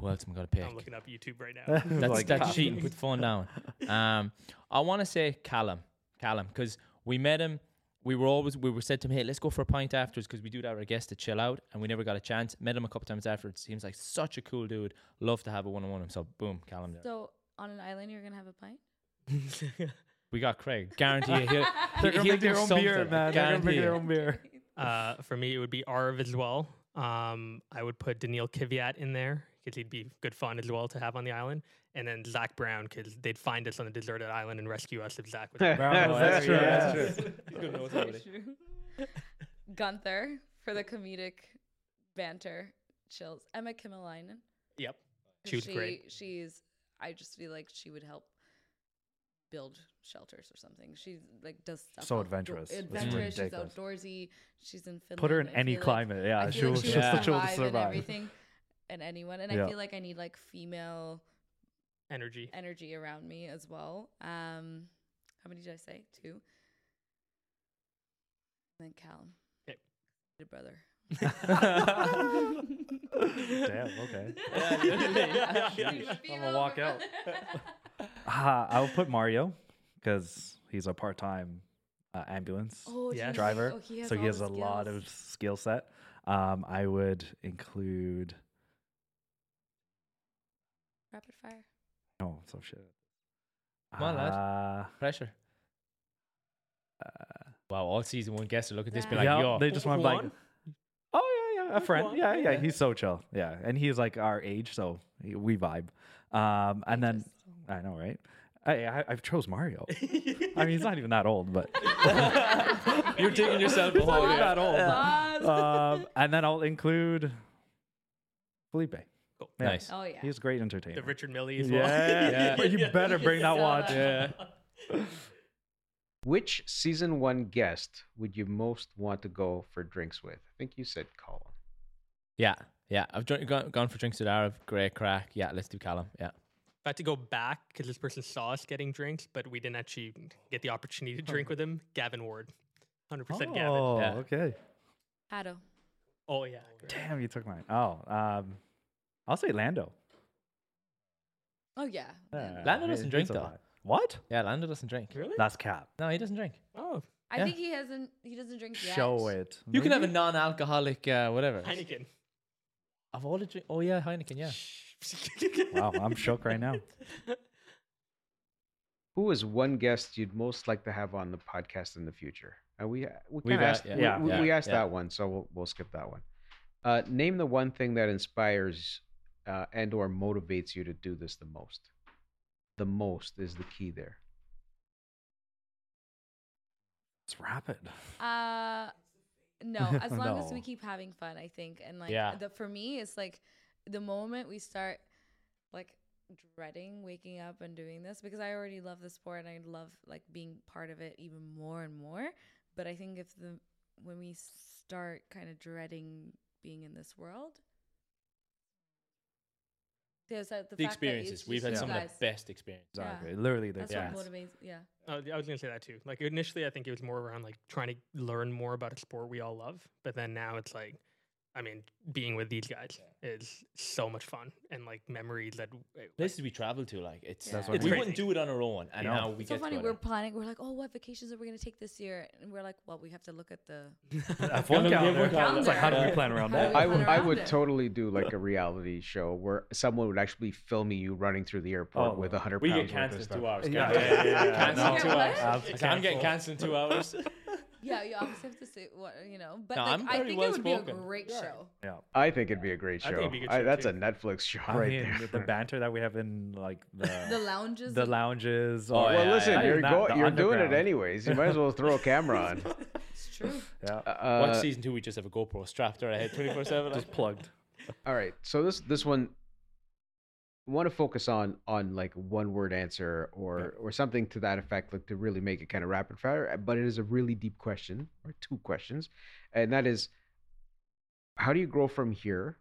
Speaker 4: who else am I gonna pick?
Speaker 1: I'm looking up YouTube right now.
Speaker 4: That's
Speaker 3: Like,
Speaker 4: that's cheating. Put the phone down. Um, I want to say Callum, Callum, because we met him. We were always we were said to him, hey, let's go for a pint afterwards because we do that with our guests to chill out, and we never got a chance. Met him a couple times afterwards. Seems like such a cool dude. Love to have a one on one. So boom, Callum. There.
Speaker 5: So on an island, you're gonna have a pint.
Speaker 4: We got Craig. Guarantee you, he'll,
Speaker 3: They're gonna
Speaker 4: he'll
Speaker 3: make their
Speaker 4: do
Speaker 3: own beer, man. They're gonna make
Speaker 4: Guarantee
Speaker 3: their
Speaker 4: you.
Speaker 3: own beer.
Speaker 1: uh, for me, it would be Arv as well. Um, I would put Daniil Kvyat in there because he'd be good fun as well to have on the island. And then Zak Brown because they'd find us on a deserted island and rescue us if Zak was
Speaker 3: Brown,
Speaker 4: Oh,
Speaker 3: that's
Speaker 4: that's
Speaker 3: true.
Speaker 4: true,
Speaker 3: That's
Speaker 4: yeah.
Speaker 3: true.
Speaker 4: Good knows
Speaker 5: Very
Speaker 4: everybody.
Speaker 5: true. Gunther for the comedic banter chills. Emma Kimiläinen.
Speaker 1: yep, She was
Speaker 5: she,
Speaker 1: great.
Speaker 5: She's. I just feel like she would help build shelters or something. She's like does stuff.
Speaker 3: So
Speaker 5: outdo-
Speaker 3: adventurous. It's
Speaker 5: Adventurous. She's outdoorsy. She's in Finland.
Speaker 3: Put her in
Speaker 5: I
Speaker 3: any
Speaker 5: feel like-
Speaker 3: climate. Yeah, she'll,
Speaker 5: like she
Speaker 3: she'll
Speaker 5: would
Speaker 3: she'll
Speaker 5: survive, and everything and anyone. And
Speaker 3: Yeah.
Speaker 5: I feel like I need like female
Speaker 1: Energy.
Speaker 5: energy around me as well. Um, how many did I say? Two. And then Callum.
Speaker 1: Okay.
Speaker 5: The brother.
Speaker 3: Damn. Okay.
Speaker 1: Yeah.
Speaker 3: I'm gonna walk out. Uh, I will put Mario because he's a part-time uh, ambulance
Speaker 5: Oh,
Speaker 1: Yes.
Speaker 3: driver,
Speaker 5: oh, he
Speaker 3: so he has
Speaker 5: the
Speaker 3: a lot of skill set. Um, I would include.
Speaker 5: rapid fire.
Speaker 3: Oh, so shit.
Speaker 4: Come on, lad.
Speaker 3: Uh,
Speaker 4: Pressure.
Speaker 3: uh,
Speaker 4: Wow, all season one guests are looking at this, be like,
Speaker 3: yeah,
Speaker 4: yo,
Speaker 3: they just went like,
Speaker 1: Juan?
Speaker 3: oh yeah, yeah, a friend,
Speaker 1: Juan?
Speaker 3: yeah, yeah,
Speaker 1: Yeah.
Speaker 3: he's so chill, yeah, and he's like our age, so we vibe. Um, and then I know, right? I, I I've chose Mario. I mean, he's not even that old, but
Speaker 4: you're digging yourself a
Speaker 3: He's not even that old.
Speaker 5: Pause.
Speaker 3: um, and then I'll include Felipe.
Speaker 1: Cool.
Speaker 3: Yeah.
Speaker 4: Nice.
Speaker 5: oh yeah.
Speaker 3: He's a great entertainer.
Speaker 1: The Richard Mille as well.
Speaker 3: yeah,
Speaker 4: Yeah.
Speaker 3: but you better bring that
Speaker 5: Saw
Speaker 3: watch.
Speaker 4: Yeah.
Speaker 2: Which season one guest would you most want to go for drinks with? I think you said Colin.
Speaker 4: Yeah, yeah. I've drunk, gone, gone for drinks with Arab. Great crack. Yeah, let's do Callum. Yeah.
Speaker 1: I had to go back because this person saw us getting drinks, but we didn't actually get the opportunity to drink with him. Gavin Ward. 100% Gavin.
Speaker 3: Oh,
Speaker 4: Yeah.
Speaker 3: okay.
Speaker 5: Haddo.
Speaker 1: Oh, yeah. great.
Speaker 3: Damn, you took mine. Oh, um, I'll say Lando.
Speaker 5: Oh yeah.
Speaker 3: Yeah,
Speaker 4: Lando doesn't
Speaker 3: he's
Speaker 4: drink, though.
Speaker 3: vibe. What?
Speaker 4: Yeah, Lando doesn't drink.
Speaker 1: Really?
Speaker 3: That's cap.
Speaker 4: No, he doesn't drink.
Speaker 1: Oh,
Speaker 5: I
Speaker 4: Yeah.
Speaker 5: think he hasn't. He doesn't drink yet.
Speaker 3: Show it.
Speaker 4: You can have a non-alcoholic, uh, whatever.
Speaker 1: Heineken.
Speaker 4: Of all the drink. Oh yeah, Heineken. Yeah.
Speaker 3: Wow, I'm shook right now.
Speaker 2: Who is one guest you'd most like to have on the podcast in the future? And we we kind of
Speaker 4: asked-
Speaker 2: asked,
Speaker 3: yeah.
Speaker 2: we, we-
Speaker 4: Yeah,
Speaker 2: we asked
Speaker 4: yeah.
Speaker 2: that one, so we'll, we'll skip that one. Uh, name the one thing that inspires uh, and or motivates you to do this the most? The most is the key there.
Speaker 3: It's rapid.
Speaker 5: Uh, no, as long as we keep having fun, I think. And like,
Speaker 4: Yeah.
Speaker 5: the for me, it's like the moment we start like dreading waking up and doing this because I already love the sport and I love like being part of it even more and more. But I think if the when we start kind of dreading being in this world, there's that the,
Speaker 4: The
Speaker 5: fact that it's
Speaker 4: experiences. We've had
Speaker 5: you
Speaker 4: some of the best experiences.
Speaker 5: Yeah.
Speaker 3: Exactly. Literally, the
Speaker 5: That's
Speaker 4: Yeah.
Speaker 5: what motivates. Yeah.
Speaker 1: Oh, I was gonna say that too. Like initially, I think it was more around like trying to learn more about a sport we all love, but then now it's like, I mean, being with these guys is so much fun and like memories that. Eh, like,
Speaker 4: Places we travel to, like it's,
Speaker 5: That's
Speaker 3: what
Speaker 4: it's we
Speaker 3: mean.
Speaker 4: wouldn't do it on our own, and
Speaker 3: No.
Speaker 4: now we
Speaker 5: It's so
Speaker 4: get
Speaker 5: funny.
Speaker 4: to
Speaker 5: We're
Speaker 4: it.
Speaker 5: planning. We're like, oh, what vacations are we gonna take this year? And we're like, well, we have to look at the.
Speaker 3: F1
Speaker 4: Calendar,
Speaker 3: calendar.
Speaker 4: calendar.
Speaker 3: It's like, how do we plan around that?
Speaker 5: we
Speaker 2: I would I
Speaker 5: around
Speaker 2: would
Speaker 5: it.
Speaker 2: totally do like a reality show where someone would actually be filming you running through the airport
Speaker 3: Oh,
Speaker 2: with a hundred
Speaker 4: We
Speaker 2: pounds
Speaker 4: get
Speaker 2: worth
Speaker 4: cancelled in two hours.
Speaker 3: Yeah,
Speaker 4: we?
Speaker 3: yeah, yeah, yeah.
Speaker 4: Cancelled in two hours. I said, I'm getting
Speaker 3: cancelled.
Speaker 4: cancelled in two hours.
Speaker 5: Yeah, you obviously have to say what you know. But
Speaker 4: No,
Speaker 5: like,
Speaker 4: I'm
Speaker 5: I
Speaker 4: very
Speaker 5: think
Speaker 4: well
Speaker 5: it would be a
Speaker 4: spoken.
Speaker 5: great show.
Speaker 3: Yeah.
Speaker 2: I think it'd be a great
Speaker 1: I
Speaker 2: show.
Speaker 1: think it'd be a good
Speaker 2: I- that's
Speaker 1: too.
Speaker 2: a Netflix show
Speaker 3: I
Speaker 2: right
Speaker 3: mean,
Speaker 2: there.
Speaker 3: the banter that we have in like the
Speaker 5: The lounges.
Speaker 3: the lounges.
Speaker 4: Oh,
Speaker 3: or-
Speaker 2: well,
Speaker 4: yeah,
Speaker 2: listen,
Speaker 4: yeah.
Speaker 2: you're go- you're doing it anyways. You might as well throw a camera on.
Speaker 5: It's true.
Speaker 3: Yeah.
Speaker 2: Uh,
Speaker 4: Watch season two. We just have a GoPro strapped to our head, twenty four seven.
Speaker 3: Just plugged.
Speaker 2: all right, so this this one want to focus on on like one word answer or or something to that effect, like to really make it kind of rapid fire. Eh, but it is a really deep question or two questions, and that is, how do you grow from here?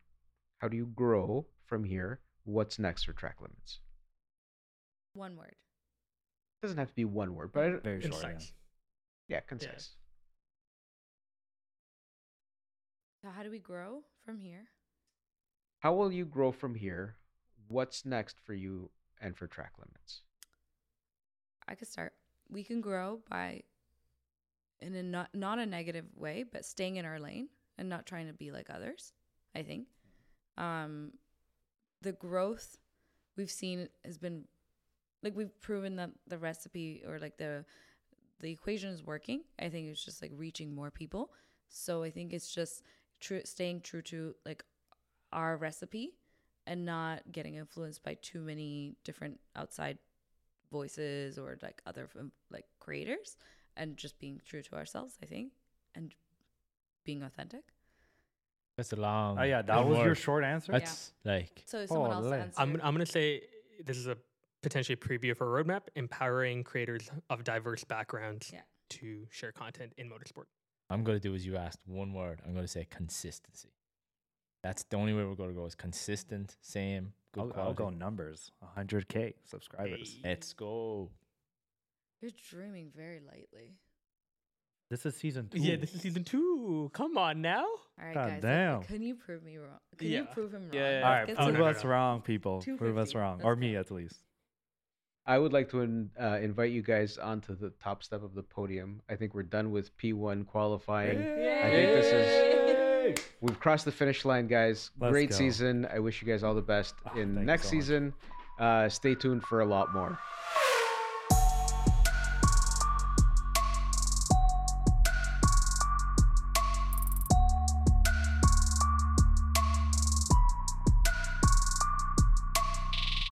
Speaker 2: How do you grow from here? What's next for track limits?
Speaker 5: One word.
Speaker 2: doesn't have to be one word, but mm, I,
Speaker 3: Very short. yeah.
Speaker 2: Yeah, concise.
Speaker 5: So how do we grow from here?
Speaker 2: How will you grow from here? What's next for you and for track limits?
Speaker 5: I could start. We can grow by, in a not not a negative way, but staying in our lane and not trying to be like others. I think, um, the growth we've seen has been, like we've proven that the recipe or like the, the equation is working. I think it's just like reaching more people. So I think it's just true, staying true to like our recipe and not getting influenced by too many different outside voices or like other like creators and just being true to ourselves i think and being authentic
Speaker 4: That's a long.
Speaker 3: Oh yeah, that
Speaker 4: long
Speaker 3: was your short answer.
Speaker 4: That's like
Speaker 5: so if someone else
Speaker 3: Holy.
Speaker 5: answered,
Speaker 1: I'm, I'm going to say this is a potentially a preview for a roadmap, empowering creators of diverse backgrounds
Speaker 5: Yeah.
Speaker 1: to share content in motorsport.
Speaker 4: I'm gonna do as you asked. One word. I'm gonna say consistency. That's the only way we're gonna go. Is consistent, same, good
Speaker 3: I'll, I'll go numbers. 100k subscribers.
Speaker 1: Hey.
Speaker 4: Let's go.
Speaker 5: you're dreaming very lightly
Speaker 3: This is season two.
Speaker 1: Yeah, this is season two. Come on now.
Speaker 5: all right
Speaker 3: God
Speaker 5: guys
Speaker 3: damn.
Speaker 5: can you prove me wrong can
Speaker 1: Yeah.
Speaker 5: you prove him wrong
Speaker 1: Yeah, yeah,
Speaker 3: All
Speaker 1: yeah.
Speaker 3: right,
Speaker 5: Let's
Speaker 1: Oh,
Speaker 3: prove
Speaker 1: no, no,
Speaker 3: us
Speaker 1: no.
Speaker 3: wrong, people. Prove us wrong,
Speaker 5: Let's
Speaker 3: or me at least.
Speaker 2: I would like to in, uh, invite you guys onto the top step of the podium. I think we're done with P1 qualifying. I think this is we've crossed the finish line, guys.
Speaker 3: Let's
Speaker 2: Great
Speaker 3: go.
Speaker 2: season. I wish you guys all the best
Speaker 3: Oh,
Speaker 2: in next
Speaker 3: so
Speaker 2: season. Uh, stay tuned for a lot more.